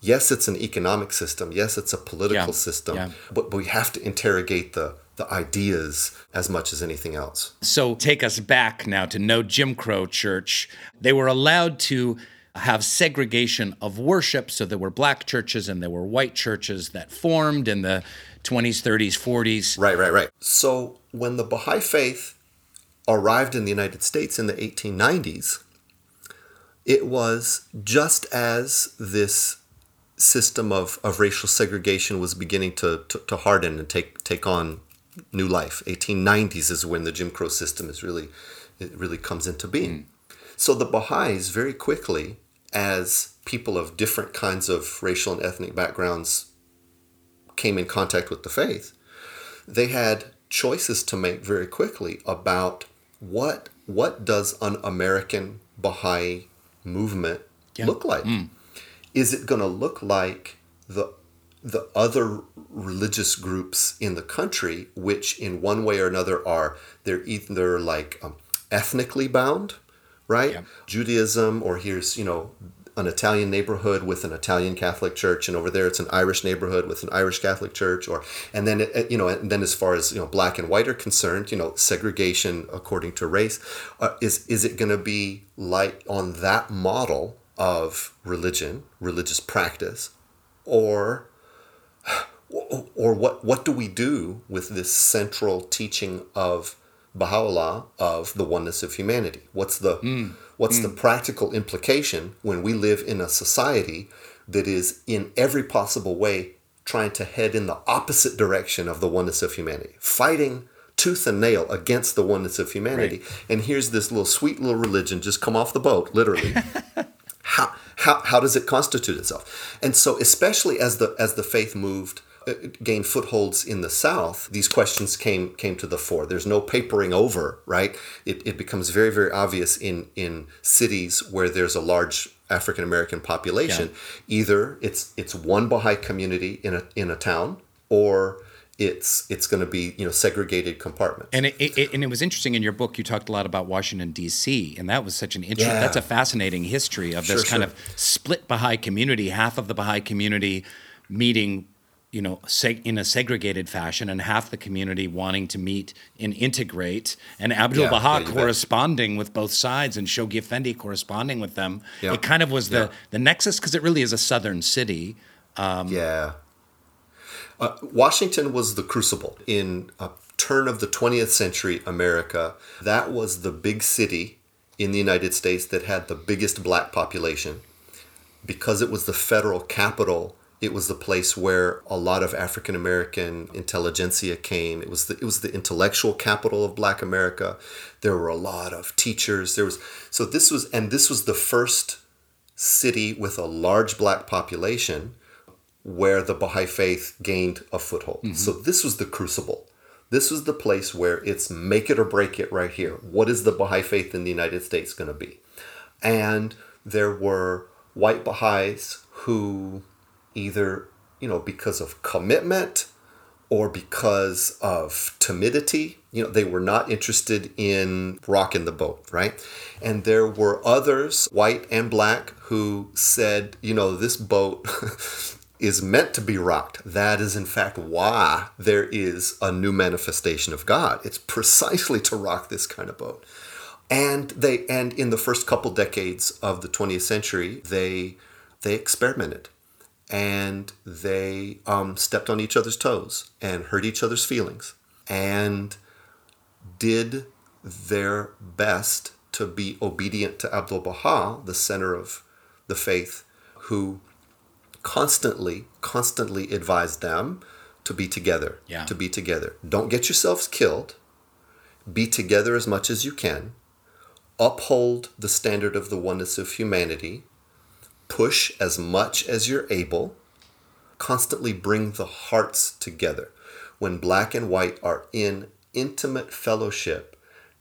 Yes, it's an economic system. Yes, it's a political yeah. system. Yeah. But, but we have to interrogate the, the ideas as much as anything else. So take us back now to no Jim Crow church. They were allowed to have segregation of worship. So there were black churches and there were white churches that formed in the 20s, 30s, 40s. Right, right, right. So when the Baha'i faith arrived in the United States in the 1890s, it was just as this system of, of racial segregation was beginning to, to, to harden and take, take on new life. 1890s is when the Jim Crow system is really, it really comes into being. Mm. So the Baha'is very quickly, as people of different kinds of racial and ethnic backgrounds came in contact with the faith, they had choices to make very quickly about what what does an American Baha'i movement yeah. look like? Mm. Is it going to look like the the other religious groups in the country, which in one way or another are they're either like um, ethnically bound, right? Yeah. Judaism, or here's you know an Italian neighborhood with an Italian Catholic church, and over there it's an Irish neighborhood with an Irish Catholic church, or and then it, you know, and then as far as you know, black and white are concerned, you know, segregation according to race, uh, is is it going to be like on that model of religion, religious practice, or or what what do we do with this central teaching of Baha'u'llah of the oneness of humanity? What's the mm. What's mm. the practical implication when we live in a society that is in every possible way trying to head in the opposite direction of the oneness of humanity, fighting tooth and nail against the oneness of humanity. Right. And here's this little sweet little religion just come off the boat, literally. how, how, how does it constitute itself? And so, especially as the as the faith moved Uh, gained footholds in the South, these questions came came to the fore. There's no papering over, right? It, it becomes very very obvious in in cities where there's a large African American population. Yeah. Either it's it's one Baha'i community in a in a town, or it's it's going to be you know segregated compartments. And it, it, and it was interesting in your book. You talked a lot about Washington D.C. and that was such an interesting. Yeah. That's a fascinating history of this sure, kind sure. of split Baha'i community. Half of the Baha'i community meeting you know, seg- in a segregated fashion, and half the community wanting to meet and integrate, and Abdul yeah, Baha yeah, corresponding with both sides, and Shoghi Effendi corresponding with them. Yeah. It kind of was the the nexus because it really is a southern city. Um, yeah. Uh, Washington was the crucible in a turn of the 20th century America. That was the big city in the United States that had the biggest black population because it was the federal capital it was the place where a lot of African American intelligentsia came. It was the, it was the intellectual capital of Black America. There were a lot of teachers. There was so this was and this was the first city with a large black population where the Baha'i faith gained a foothold. Mm-hmm. So this was the crucible. This was the place where it's make it or break it right here. What is the Baha'i faith in the United States going to be? And there were white Baha'is who either you know because of commitment or because of timidity. You know they were not interested in rocking the boat right? And there were others white and black who said you know this boat is meant to be rocked. That is in fact why there is a new manifestation of god. It's precisely to rock this kind of boat. And they and in the first couple decades of the 20th century they they experimented and they um, stepped on each other's toes and hurt each other's feelings and did their best to be obedient to Abdul Baha, the center of the faith, who constantly, constantly advised them to be together. Yeah. To be together. Don't get yourselves killed. Be together as much as you can. Uphold the standard of the oneness of humanity push as much as you're able, constantly bring the hearts together. When black and white are in intimate fellowship,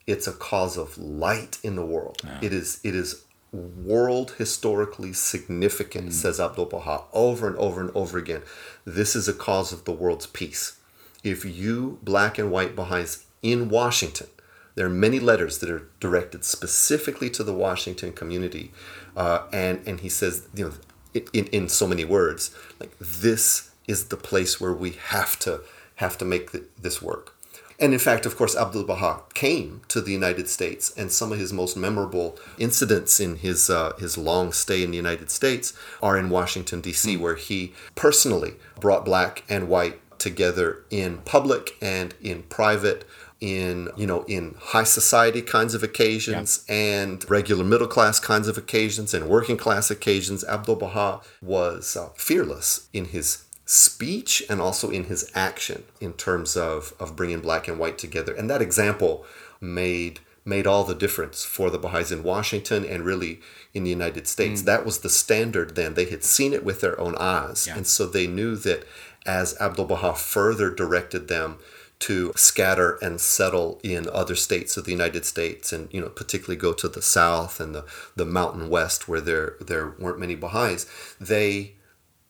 it's a cause of light in the world. Yeah. It is it is world historically significant, mm. says Abdul Baha over and over and over again. This is a cause of the world's peace. If you black and white Baha'is in Washington, there are many letters that are directed specifically to the Washington community uh, and and he says, you know, in in so many words, like this is the place where we have to have to make the, this work. And in fact, of course, Abdul Baha came to the United States, and some of his most memorable incidents in his uh, his long stay in the United States are in Washington D.C., where he personally brought black and white together in public and in private in you know in high society kinds of occasions yeah. and regular middle class kinds of occasions and working class occasions abdul baha was uh, fearless in his speech and also in his action in terms of of bringing black and white together and that example made made all the difference for the baha'is in washington and really in the united states mm. that was the standard then they had seen it with their own eyes yeah. and so they knew that as abdul baha further directed them to scatter and settle in other states of the United States and you know particularly go to the south and the, the mountain west where there there weren't many Baha'is they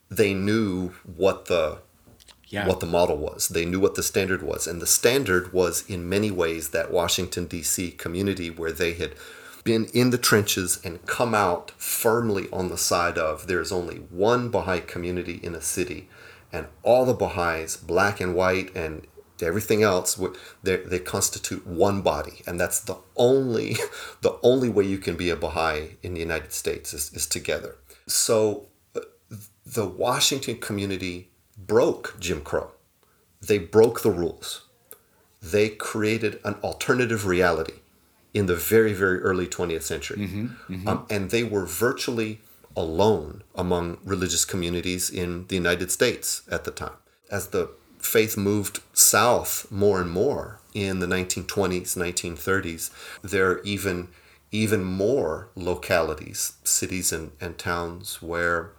they knew what the yeah. what the model was they knew what the standard was and the standard was in many ways that Washington DC community where they had been in the trenches and come out firmly on the side of there's only one Baha'i community in a city, and all the Baha'is, black and white and everything else they, they constitute one body. And that's the only the only way you can be a baha'i in the united states is, is together. So uh, the washington community broke jim crow. They broke the rules. They created an alternative reality in the very very early 20th century. Mm-hmm, mm-hmm. Um, and they were virtually alone among religious communities in the united states at the time. As the faith moved south more and more in the 1920s, 1930s. There are even even more localities, cities and, and towns where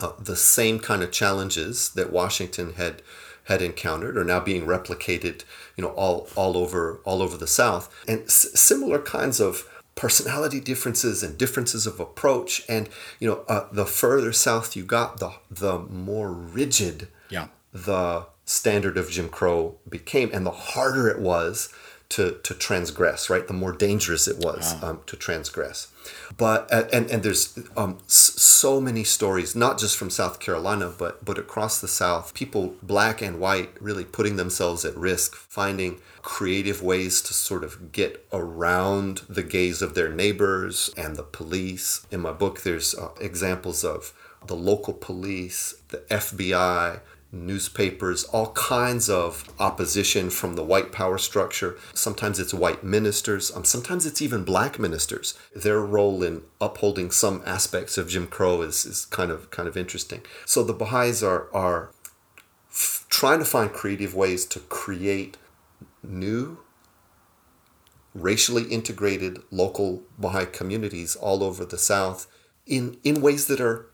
uh, the same kind of challenges that Washington had had encountered are now being replicated, you know, all all over all over the South, and s- similar kinds of personality differences and differences of approach. And you know, uh, the further south you got, the the more rigid yeah. the standard of Jim Crow became, and the harder it was to to transgress, right? The more dangerous it was wow. um, to transgress. But and and there's um, so many stories, not just from South Carolina, but but across the South, people black and white really putting themselves at risk, finding creative ways to sort of get around the gaze of their neighbors and the police. In my book, there's uh, examples of the local police, the FBI, newspapers, all kinds of opposition from the white power structure. Sometimes it's white ministers, um, sometimes it's even black ministers. Their role in upholding some aspects of Jim Crow is, is kind of kind of interesting. So the Baha'is are are f- trying to find creative ways to create new racially integrated local Baha'i communities all over the South in, in ways that are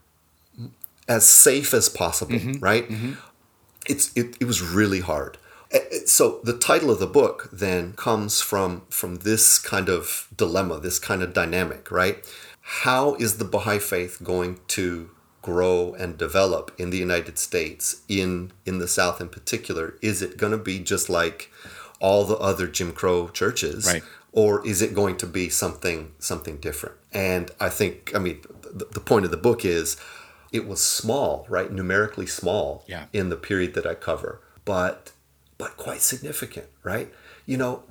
as safe as possible, mm-hmm, right? Mm-hmm. It's it, it was really hard. So the title of the book then comes from from this kind of dilemma, this kind of dynamic, right? How is the Baha'i faith going to grow and develop in the United States, in in the South in particular? Is it going to be just like all the other Jim Crow churches, right. or is it going to be something something different? And I think, I mean, the, the point of the book is it was small, right? Numerically small yeah. in the period that I cover, but but quite significant, right? You know,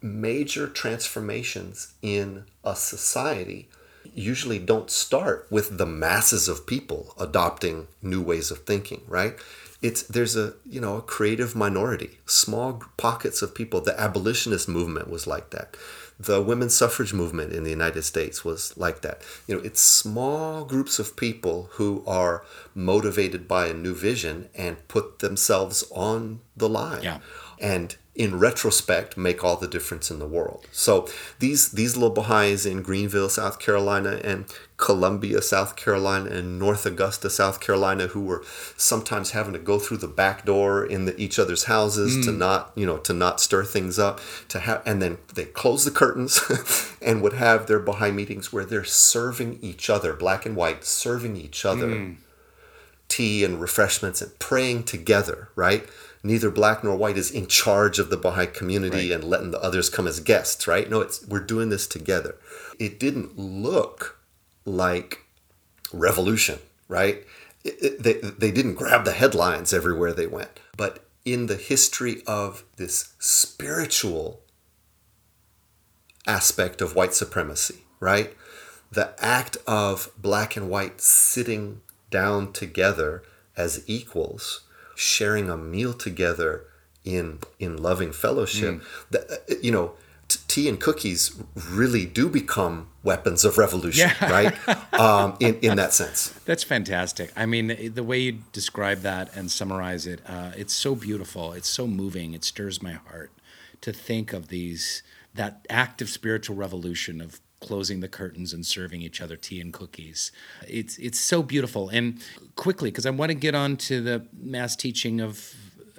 major transformations in a society usually don't start with the masses of people adopting new ways of thinking, right? It's there's a you know a creative minority, small pockets of people. The abolitionist movement was like that the women's suffrage movement in the United States was like that. You know, it's small groups of people who are motivated by a new vision and put themselves on the line. Yeah. And in retrospect make all the difference in the world. So these these little Baha'is in Greenville, South Carolina, and Columbia, South Carolina, and North Augusta, South Carolina, who were sometimes having to go through the back door in the, each other's houses mm. to not you know to not stir things up, to have and then they close the curtains and would have their Baha'i meetings where they're serving each other, black and white, serving each other. Mm. Tea and refreshments and praying together, right? Neither black nor white is in charge of the Baha'i community right. and letting the others come as guests, right? No, it's we're doing this together. It didn't look like revolution, right? It, it, they, they didn't grab the headlines everywhere they went. But in the history of this spiritual aspect of white supremacy, right? The act of black and white sitting down together as equals sharing a meal together in in loving fellowship mm. that uh, you know t- tea and cookies really do become weapons of revolution yeah. right? Um, in, in that sense. That's fantastic. I mean the way you describe that and summarize it uh, it's so beautiful. It's so moving. It stirs my heart to think of these that active spiritual revolution of closing the curtains and serving each other tea and cookies. It's it's so beautiful. And quickly, because I want to get on to the mass teaching of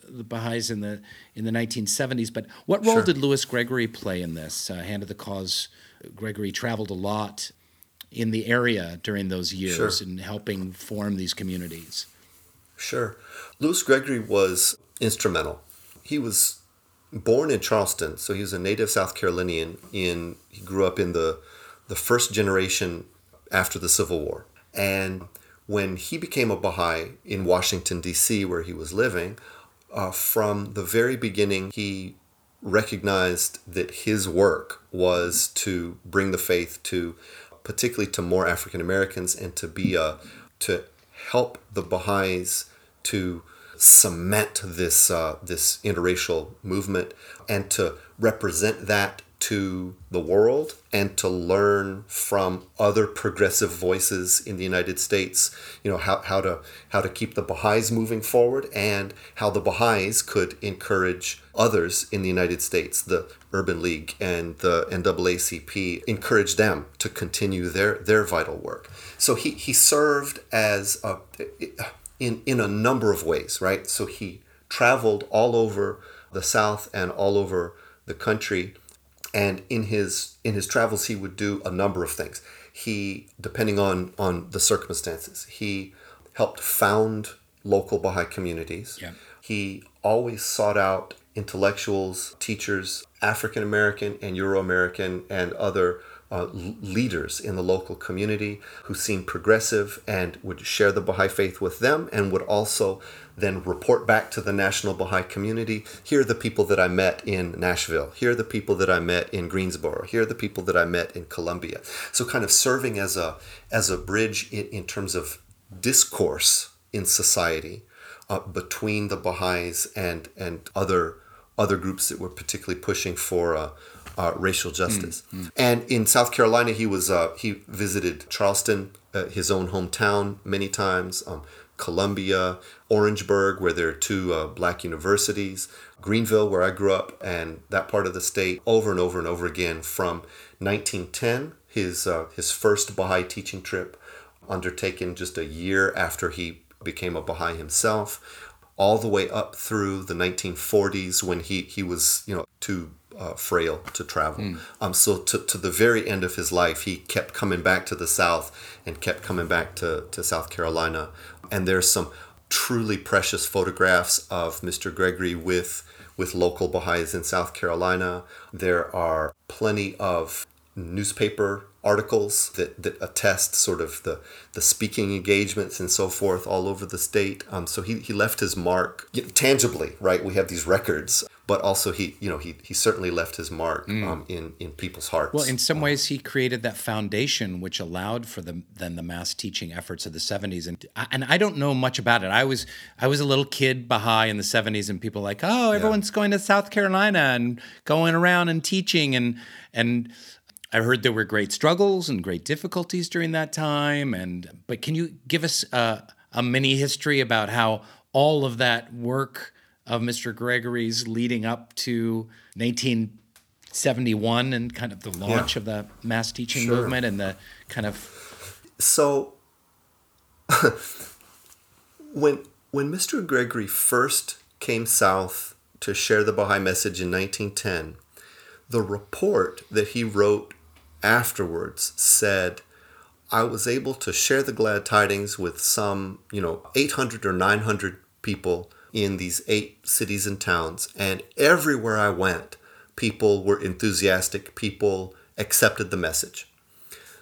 the Baha'is in the in the 1970s. But what role sure. did Louis Gregory play in this? Uh, Hand of the Cause. Gregory traveled a lot in the area during those years sure. in helping form these communities. Sure, Louis Gregory was instrumental. He was born in Charleston, so he was a native South Carolinian. In he grew up in the the first generation after the Civil War. And when he became a Baha'i in Washington, D.C., where he was living, uh, from the very beginning, he recognized that his work was to bring the faith to, particularly to more African Americans, and to be a, to help the Baha'is to cement this uh, this interracial movement and to represent that to the world and to learn from other progressive voices in the United States, you know, how, how to how to keep the Baha'is moving forward and how the Baha'is could encourage others in the United States, the Urban League and the NAACP, encourage them to continue their their vital work. So he, he served as a, in in a number of ways, right? So he traveled all over the South and all over the country and in his in his travels he would do a number of things he depending on on the circumstances he helped found local baha'i communities yeah. he always sought out intellectuals teachers african american and euro american and other uh, leaders in the local community who seemed progressive and would share the Baha'i faith with them and would also then report back to the national Baha'i community. Here are the people that I met in Nashville. Here are the people that I met in Greensboro. Here are the people that I met in Columbia. So kind of serving as a as a bridge in, in terms of discourse in society uh, between the Baha'is and and other other groups that were particularly pushing for uh, uh, racial justice. Mm, And in South Carolina, he was uh, he visited Charleston, uh, his own hometown, many times. Um, Columbia, Orangeburg, where there are two uh, black universities, Greenville, where I grew up, and that part of the state, over and over and over again from 1910, his uh, his first Baha'i teaching trip, undertaken just a year after he became a Baha'i himself, all the way up through the 1940s when he, he was you know too uh, frail to travel. Mm. Um, so to, to the very end of his life, he kept coming back to the South and kept coming back to, to South Carolina. And there's some truly precious photographs of Mr. Gregory with with local Baha'is in South Carolina. There are plenty of newspaper articles that, that attest sort of the, the speaking engagements and so forth all over the state. Um, so he, he left his mark tangibly, right? We have these records but also he you know he, he certainly left his mark mm. um, in in people's hearts well in some ways he created that foundation which allowed for the then the mass teaching efforts of the 70s and and I don't know much about it I was I was a little kid Baha'i in the 70s and people like oh everyone's yeah. going to South Carolina and going around and teaching and and I heard there were great struggles and great difficulties during that time and but can you give us a, a mini history about how all of that work of Mr. Gregory's leading up to 1971 and kind of the launch yeah. of the mass teaching sure. movement and the kind of so when when Mr. Gregory first came south to share the Baha'i message in 1910, the report that he wrote afterwards said, I was able to share the glad tidings with some, you know, 800 or 900 people in these eight cities and towns. And everywhere I went, people were enthusiastic, people accepted the message.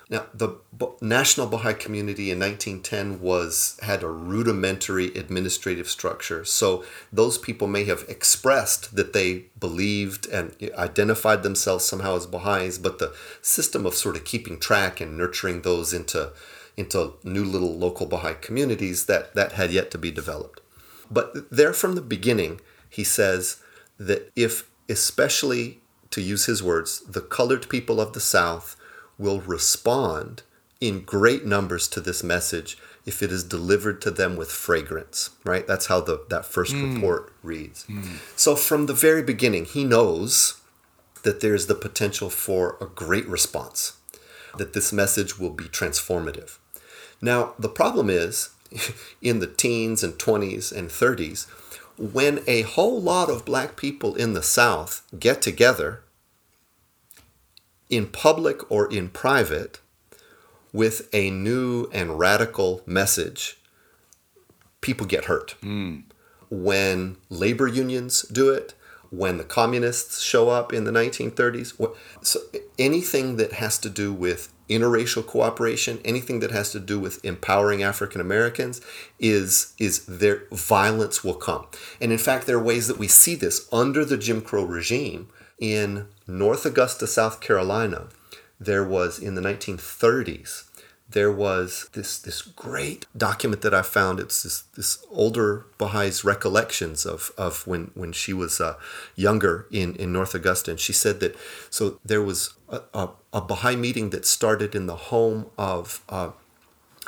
Now, the National Baha'i Community in 1910 was had a rudimentary administrative structure. So those people may have expressed that they believed and identified themselves somehow as Baha'is, but the system of sort of keeping track and nurturing those into into new little local Baha'i communities that that had yet to be developed. But there from the beginning, he says that if, especially to use his words, the colored people of the South will respond in great numbers to this message if it is delivered to them with fragrance right that's how the that first mm. report reads mm. so from the very beginning he knows that there's the potential for a great response that this message will be transformative now the problem is in the teens and 20s and 30s when a whole lot of black people in the South get together in public or in private with a new and radical message, people get hurt. Mm. When labor unions do it, when the communists show up in the 1930s. So anything that has to do with interracial cooperation, anything that has to do with empowering African Americans, is is their violence will come. And in fact, there are ways that we see this under the Jim Crow regime in North Augusta, South Carolina. There was in the 1930s there was this this great document that I found. It's this this older Bahai's recollections of of when when she was uh, younger in in North Augusta, and she said that so there was a, a, a Baha'i meeting that started in the home of uh,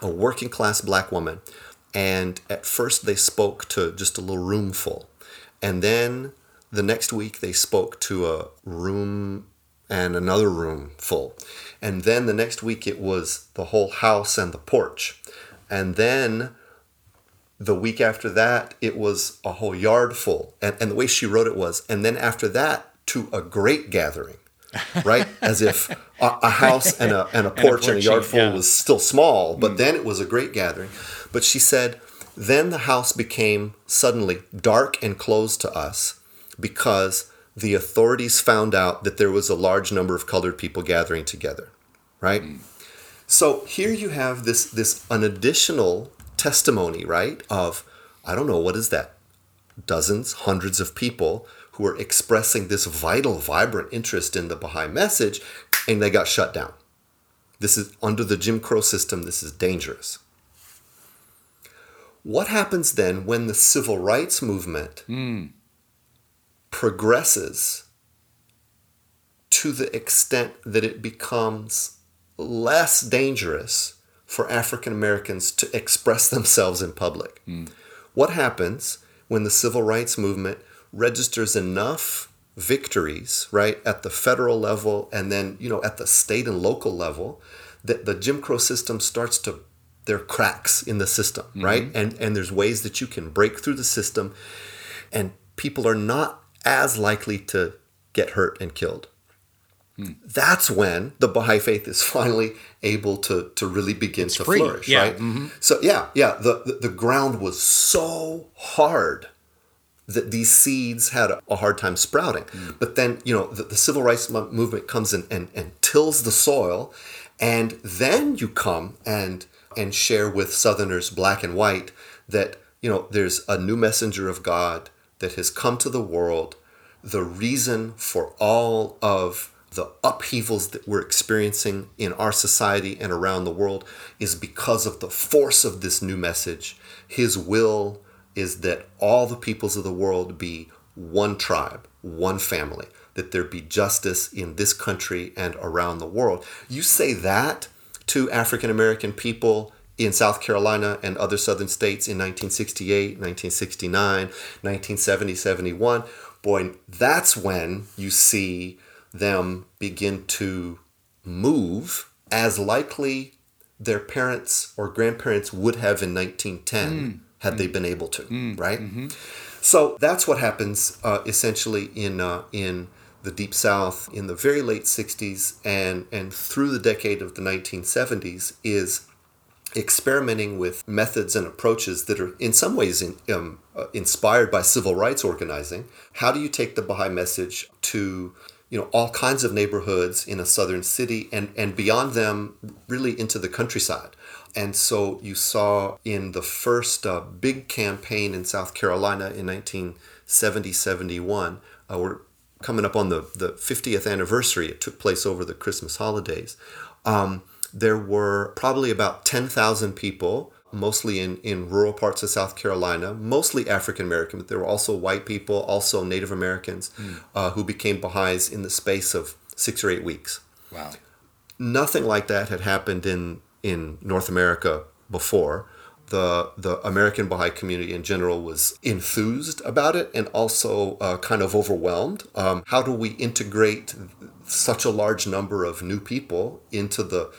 a working class black woman, and at first they spoke to just a little room full, and then the next week they spoke to a room and another room full. And then the next week it was the whole house and the porch. And then the week after that it was a whole yard full. And, and the way she wrote it was, and then after that to a great gathering. right? As if a, a house and a, and a porch and a, and a yard full yeah. was still small, but mm. then it was a great gathering. But she said, then the house became suddenly dark and closed to us because the authorities found out that there was a large number of colored people gathering together, right? Mm. So here you have this this an additional testimony, right? Of I don't know what is that, dozens, hundreds of people who are expressing this vital, vibrant interest in the Baha'i message, and they got shut down. This is under the Jim Crow system. This is dangerous. What happens then when the civil rights movement mm progresses to the extent that it becomes less dangerous for African Americans to express themselves in public. Mm. What happens when the civil rights movement registers enough victories, right, at the federal level and then, you know, at the state and local level that the Jim Crow system starts to there are cracks in the system, mm-hmm. right? And and there's ways that you can break through the system and people are not as likely to get hurt and killed. Hmm. That's when the Baha'i faith is finally able to, to really begin it's to free. flourish, yeah. right? Mm-hmm. So yeah, yeah, the, the, the ground was so hard that these seeds had a, hard time sprouting. Mm. But then, you know, the, the, civil rights movement comes in and, and tills the soil, and then you come and and share with Southerners, black and white, that you know there's a new messenger of God that has come to the world, the reason for all of the upheavals that we're experiencing in our society and around the world is because of the force of this new message. His will is that all the peoples of the world be one tribe, one family, that there be justice in this country and around the world. You say that to African American people in South Carolina and other southern states in 1968, 1969, 1970, 71, boy, that's when you see them begin to move as likely their parents or grandparents would have in 1910 mm. had mm. they been able to, mm. right? Mm-hmm. So that's what happens uh, essentially in uh, in the Deep South in the very late 60s and and through the decade of the 1970s is experimenting with methods and approaches that are in some ways in, um, uh, inspired by civil rights organizing. How do you take the Baha'i message to you know all kinds of neighborhoods in a southern city and and beyond them really into the countryside? And so you saw in the first uh, big campaign in south carolina in 1970 71 uh, we're coming up on the, the 50th anniversary. It took place over the christmas holidays. Um, there were probably about 10,000 people, mostly in, in rural parts of South Carolina, mostly African American, but there were also white people, also Native Americans, mm. uh, who became Baha'is in the space of six or eight weeks. Wow. Nothing like that had happened in, in North America before. The, the American Baha'i community in general was enthused about it and also uh, kind of overwhelmed. Um, how do we integrate such a large number of new people into the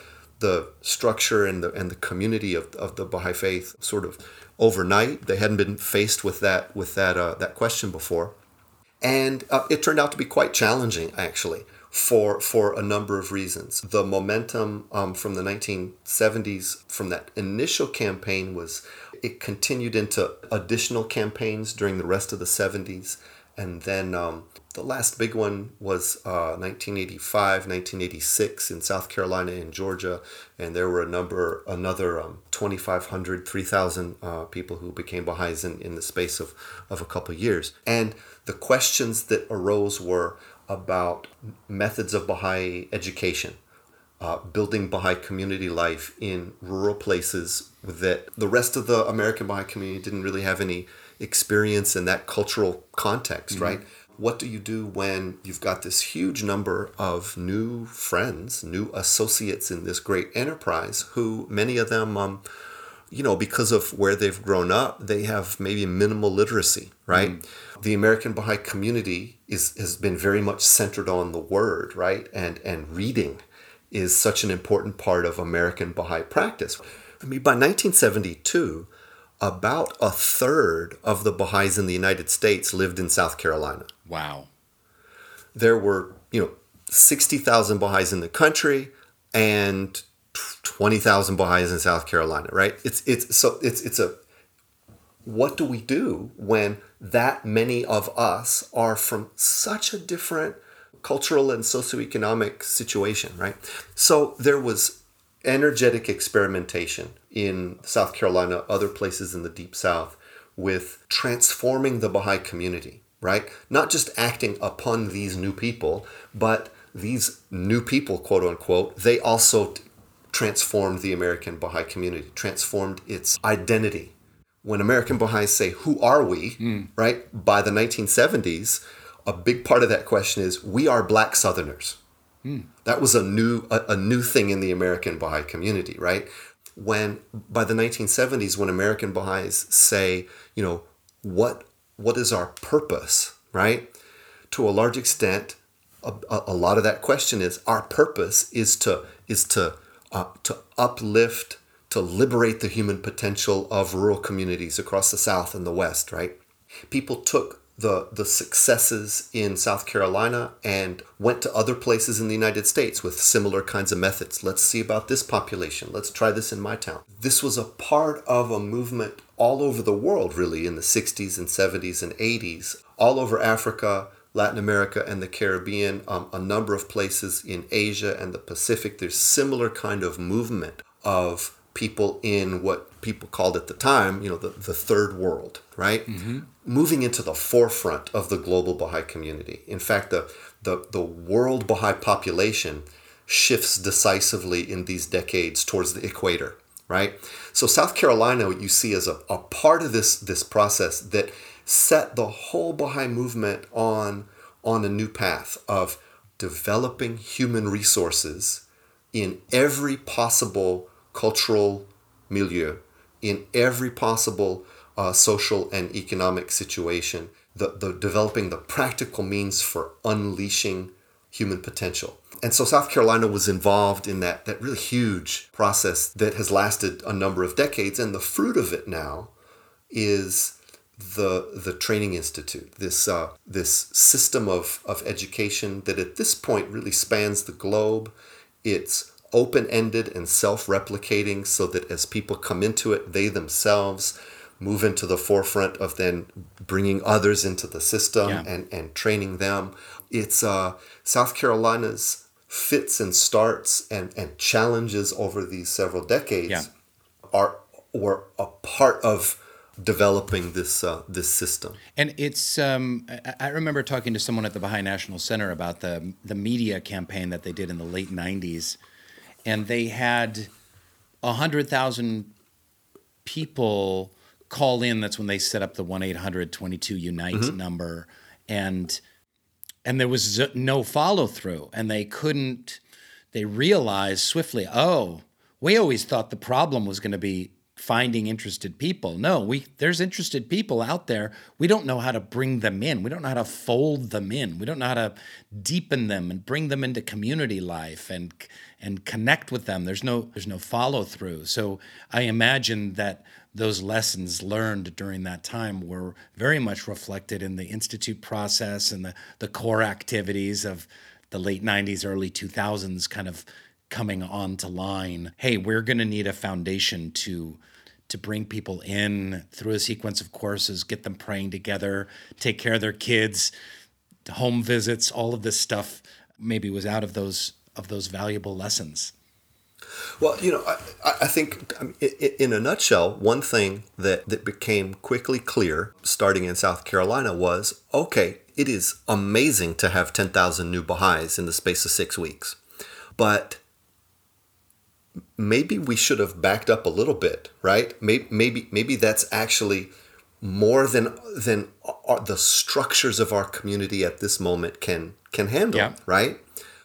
the structure and the and the community of, of the Baha'i faith sort of overnight. They hadn't been faced with that with that uh, that question before, and uh, it turned out to be quite challenging actually for for a number of reasons. The momentum um, from the 1970s from that initial campaign was it continued into additional campaigns during the rest of the 70s, and then um, The last big one was uh, 1985, 1986 in South Carolina and Georgia, and there were a number, another um, 2,500, 3,000 uh, people who became Baha'is in, in the space of, of a couple of years. And the questions that arose were about methods of Baha'i education, uh, building Baha'i community life in rural places that the rest of the American Baha'i community didn't really have any experience in that cultural context, mm-hmm. right? What do you do when you've got this huge number of new friends, new associates in this great enterprise who many of them, um, you know, because of where they've grown up, they have maybe minimal literacy, right? Mm. The American Baha'i community is has been very much centered on the word, right? And and reading is such an important part of American Baha'i practice. I mean, by 1972, about a third of the Baha'is in the United States lived in South Carolina. Wow. There were, you know, 60,000 Baha'is in the country and 20,000 Baha'is in South Carolina, right? It's it's so it's it's a what do we do when that many of us are from such a different cultural and socioeconomic situation, right? So there was energetic experimentation in South Carolina, other places in the deep south with transforming the Baha'i community, right? Not just acting upon these new people, but these new people, quote unquote, they also transformed the American Baha'i community, transformed its identity. When American Baha'is say, Who are we? Mm. right? By the 1970s, a big part of that question is, We are black Southerners. Mm. That was a new, a, a new thing in the American Baha'i community, right? When by the 1970s, when American Baha'is say, you know, what what is our purpose, right? To a large extent, a, a lot of that question is our purpose is to is to uh, to uplift, to liberate the human potential of rural communities across the South and the West, right? People took the, the successes in South Carolina and went to other places in the United States with similar kinds of methods. Let's see about this population. Let's try this in my town. This was a part of a movement all over the world, really, in the 60s and 70s and 80s, all over Africa, Latin America and the Caribbean, um, a number of places in Asia and the Pacific. There's similar kind of movement of people in what people called at the time, you know, the, the third world, right? Mm-hmm. Moving into the forefront of the global Baha'i community. In fact, the, the, the world Baha'i population shifts decisively in these decades towards the equator, right? So South Carolina, you see as a, a part of this, this process that set the whole Baha'i movement on, on a new path of developing human resources in every possible cultural milieu, in every possible uh, social and economic situation, the, the developing the practical means for unleashing human potential. And so South Carolina was involved in that, that really huge process that has lasted a number of decades. And the fruit of it now is the the training institute this uh, this system of of education that at this point really spans the globe it's open-ended and self-replicating so that as people come into it they themselves move into the forefront of then bringing others into the system yeah. and and training them it's uh, South Carolina's fits and starts and and challenges over these several decades yeah. are were a part of developing this uh, this system. And it's um, I remember talking to someone at the Baha'i National Center about the the media campaign that they did in the late '90s, and they had hundred thousand people call in. That's when they set up the one 800 Unite mm-hmm. number, and and there was no follow through, and they couldn't. They realized swiftly, oh, we always thought the problem was going to be finding interested people. No, we there's interested people out there. We don't know how to bring them in. We don't know how to fold them in. We don't know how to deepen them and bring them into community life and and connect with them. There's no there's no follow through. So I imagine that those lessons learned during that time were very much reflected in the institute process and the the core activities of the late 90s early 2000s kind of coming onto line hey we're going to need a foundation to to bring people in through a sequence of courses, get them praying together, take care of their kids, home visits, all of this stuff maybe was out of those of those valuable lessons. Well, you know, I, I think um, in a nutshell, one thing that, that became quickly clear starting in South Carolina was okay, it is amazing to have 10,000 new Baha'is in the space of six weeks. But maybe we should have backed up a little bit, right? Maybe, maybe, maybe that's actually more than than the structures of our community at this moment can can handle, yeah. right?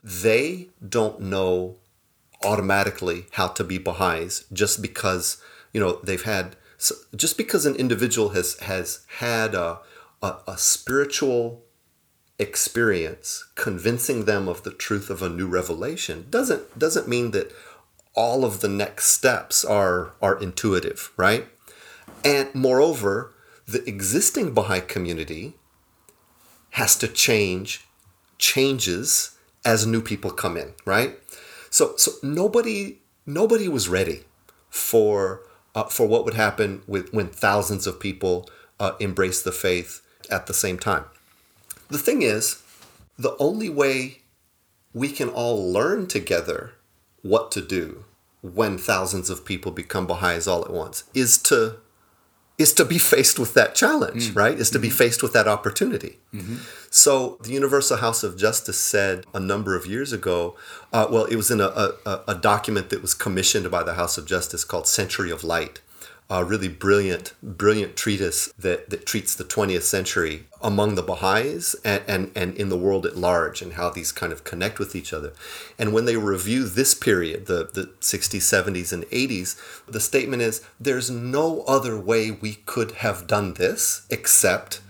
They don't know automatically how to be Baha'is just because you know they've had just because an individual has has had a, a, a spiritual experience convincing them of the truth of a new revelation doesn't doesn't mean that all of the next steps are are intuitive right and moreover the existing baha'i community has to change changes as new people come in right so so nobody nobody was ready for uh, for what would happen with when thousands of people uh, embrace the faith at the same time. The thing is, the only way we can all learn together what to do when thousands of people become Baha'is all at once is to is to be faced with that challenge, mm. right? Is to mm-hmm. be faced with that opportunity. Mm-hmm. So the Universal House of Justice said a number of years ago, uh, well, it was in a, a, a, document that was commissioned by the House of Justice called Century of Light a really brilliant, brilliant treatise that, that treats the 20th century among the Baha'is and, and, and in the world at large and how these kind of connect with each other. And when they review this period, the, the 60s, 70s, and 80s, the statement is there's no other way we could have done this except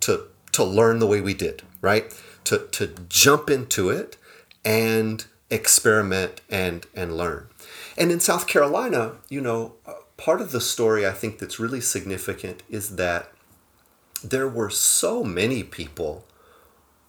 to, to learn the way we did, right? To, to jump into it and experiment and, and learn. And in South Carolina, you know, part of the story I think that's really significant is that there were so many people,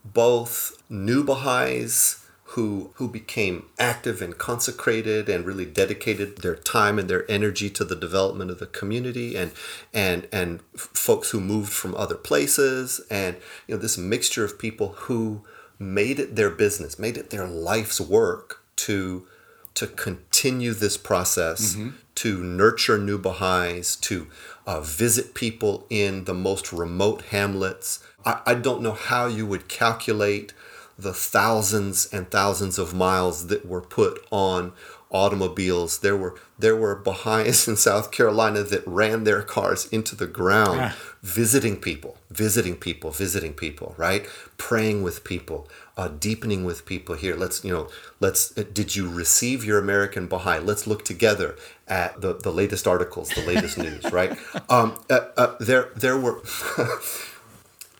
both new Baha'is who, who became active and consecrated and really dedicated their time and their energy to the development of the community and, and, and folks who moved from other places and you know this mixture of people who made it their business, made it their life's work to to continue this process, mm-hmm. To nurture new Baha'is, to uh, visit people in the most remote hamlets. I, I don't know how you would calculate the thousands and thousands of miles that were put on automobiles. There were there were Baha'is in South Carolina that ran their cars into the ground, visiting people, visiting people, visiting people, right? Praying with people, uh, deepening with people here. Let's you know, let's. Uh, did you receive your American Baha'i? Let's look together at the the latest articles, the latest news, right? Um, uh, uh, there there were.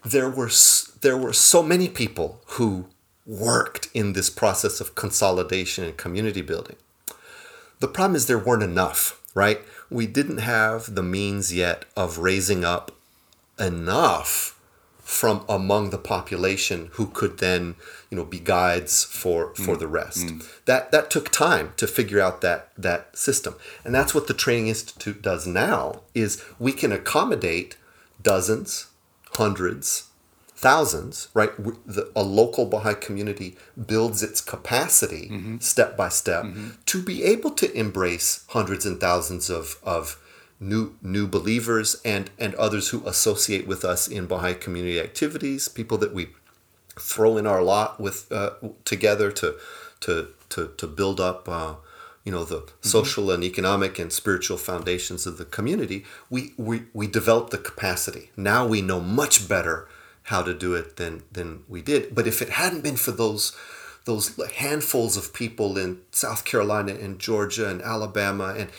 there were there were so many people who worked in this process of consolidation and community building. The problem is there weren't enough, right? We didn't have the means yet of raising up enough from among the population who could then, you know, be guides for for mm. the rest. Mm. That that took time to figure out that that system. And that's what the Training Institute does now is we can accommodate dozens, hundreds, thousands, right? The, a local Baha'i community builds its capacity mm-hmm. step by step mm-hmm. to be able to embrace hundreds and thousands of, of new new believers and and others who associate with us in Baha'i community activities, people that we throw in our lot with uh, together to to to to build up. Uh, you know the mm-hmm. social and economic and spiritual foundations of the community we, we we develop the capacity now we know much better how to do it than than we did. But if it hadn't been for those those handfuls of people in South Carolina and Georgia and Alabama and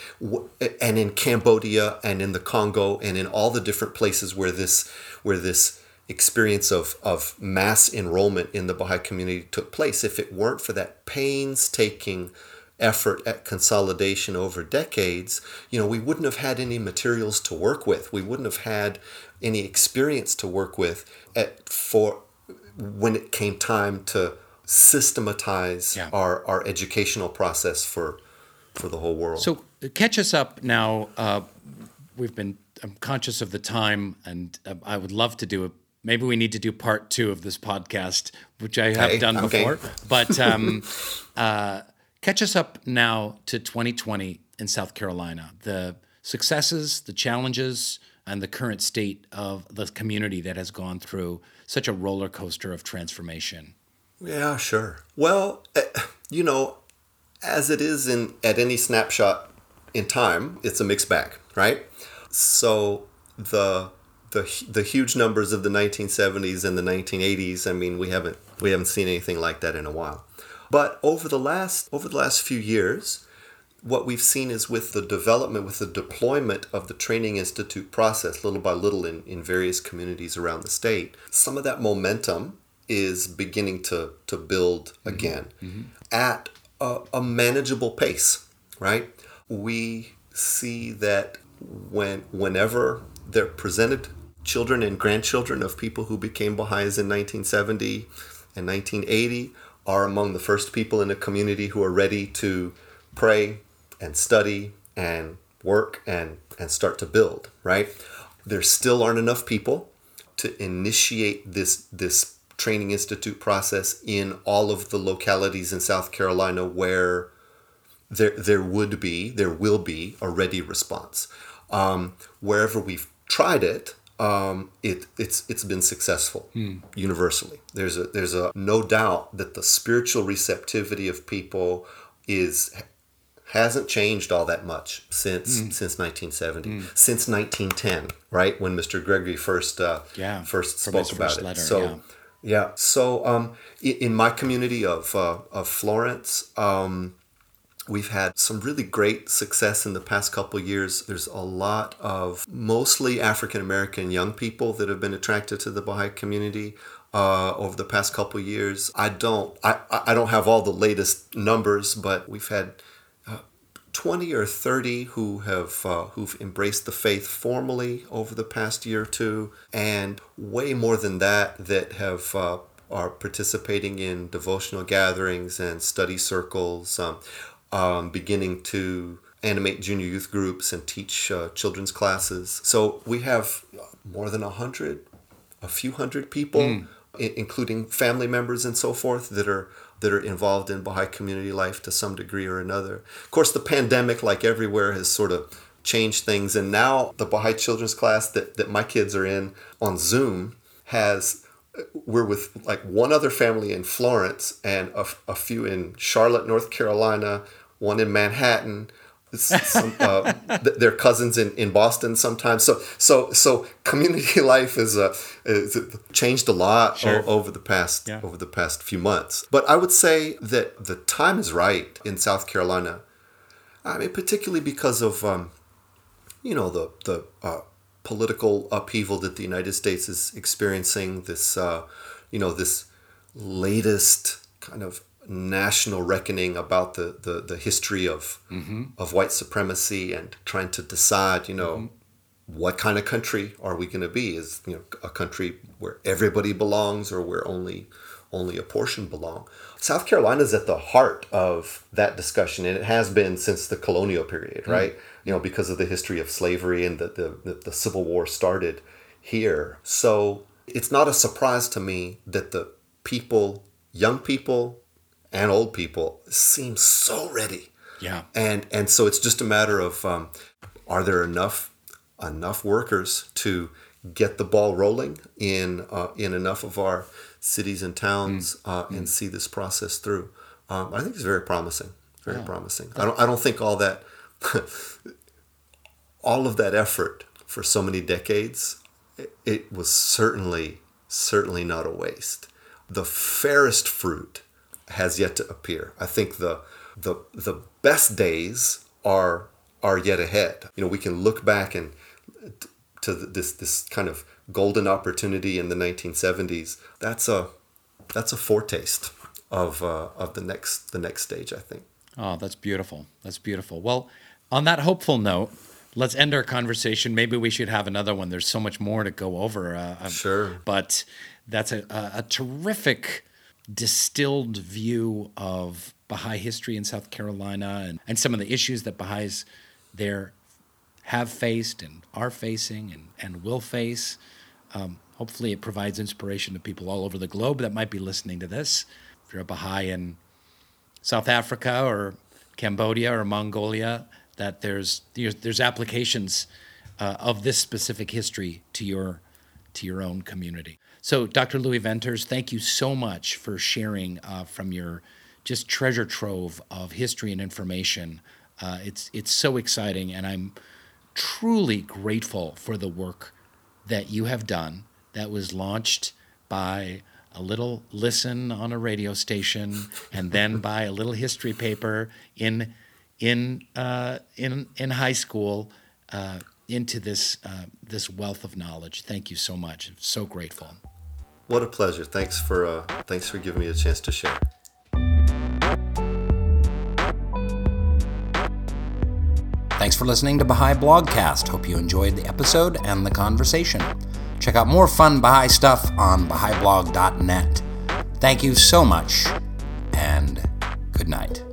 and in Cambodia and in the Congo and in all the different places where this where this experience of, of mass enrollment in the Baha'i community took place, if it weren't for that painstaking effort at consolidation over decades, you know, we wouldn't have had any materials to work with. We wouldn't have had any experience to work with at, for when it came time to systematize yeah. our, our educational process for for the whole world. So catch us up now. Uh, we've been I'm conscious of the time, and uh, I would love to do a maybe we need to do part two of this podcast, which I have Hey, done okay. before. But um, uh, catch us up now to 2020 in South Carolina. The successes, the challenges, and the current state of the community that has gone through such a roller coaster of transformation. Yeah, sure. Well, eh, you know, as it is in at any snapshot in time, it's a mixed bag, right? So the the the huge numbers of the 1970s and the 1980s, I mean, we haven't we haven't seen anything like that in a while. But over the last over the last few years, what we've seen is with the development, with the deployment of the Training Institute process, little by little in, in various communities around the state, some of that momentum is beginning to, to build mm-hmm. again mm-hmm. at a, a manageable pace, right? We see that when whenever they're presented children and grandchildren of people who became Baha'is in 1970 and 1980 are among the first people in a community who are ready to pray and study and work and, and start to build, right? There still aren't enough people to initiate this this training institute process in all of the localities in South Carolina where there there would be there will be a ready response. Um, wherever we've tried it, um, it it's it's been successful universally. There's a there's a no doubt that the spiritual receptivity of people is hasn't changed all that much since since 1970 since 1910 right when mr gregory first uh, Yeah, first spoke about first it letter, so yeah. yeah. So um, in my community of, uh, of Florence, um, we've had some really great success in the past couple years. There's a lot of mostly African American young people that have been attracted to the Baha'i community. Uh, over the past couple years, I don't, I I don't have all the latest numbers, but we've had 20 or 30 who have uh, who've embraced the faith formally over the past year or two and way more than that that have uh, are participating in devotional gatherings and study circles um, um, beginning to animate junior youth groups and teach uh, children's classes. So we have more than a hundred a few hundred people, i- including family members and so forth, that are that are involved in Baha'i community life to some degree or another. Of course, the pandemic, like everywhere, has sort of changed things, and now the Baha'i children's class that, that my kids are in on Zoom has we're with like one other family in Florence and a, a few in Charlotte, North Carolina, one in Manhattan. Some, uh, th- their cousins in, in Boston sometimes. So so so community life is uh, is changed a lot Sure. o- over the past Yeah. over the past few months. But I would say that the time is right in South Carolina. I mean, particularly because of um, you know the the uh, political upheaval that the United States is experiencing. This uh, you know this latest kind of national reckoning about the the, the history of mm-hmm. of white supremacy and trying to decide you know mm-hmm. what kind of country are we going to be? Is you know a country where everybody belongs or where only only a portion belong? South carolina is at the heart of that discussion and it has been since the colonial period mm. right? You know because of the history of slavery and that the, the, the civil war started here. So it's not a surprise to me that the people young people and old people seem so ready Yeah. and and so it's just a matter of um, are there enough enough workers to get the ball rolling in uh, in enough of our cities and towns uh, and see this process through. Um, I think it's very promising. Very promising. I don't I don't think all that all of that effort for so many decades it, it was certainly certainly not a waste. The fairest fruit has yet to appear. I think the the the best days are are yet ahead. You know, we can look back and to this this kind of golden opportunity in the 1970s. That's a that's a foretaste of uh, of the next the next stage. I think. Oh, that's beautiful. That's beautiful. Well, on that hopeful note, let's end our conversation. Maybe we should have another one. There's so much more to go over. Uh, um, Sure. But that's a, a, a terrific distilled view of Baha'i history in South Carolina and, and some of the issues that Baha'is there have faced and are facing and, and will face. Um, hopefully it provides inspiration to people all over the globe that might be listening to this. If you're a Baha'i in South Africa or Cambodia or Mongolia, that there's there's applications uh, of this specific history to your to your own community. So, Dr. Louis Venters, thank you so much for sharing uh, from your just treasure trove of history and information. Uh, it's it's so exciting, and I'm truly grateful for the work that you have done. That was launched by a little listen on a radio station, and then by a little history paper in in uh, in in high school uh, into this uh, this wealth of knowledge. Thank you so much. I'm so grateful. What a pleasure. Thanks for uh, thanks for giving me a chance to share. Thanks for listening to Baha'i Blogcast. Hope you enjoyed the episode and the conversation. Check out more fun Baha'i stuff on Baha'iBlog.net. Thank you so much, and good night.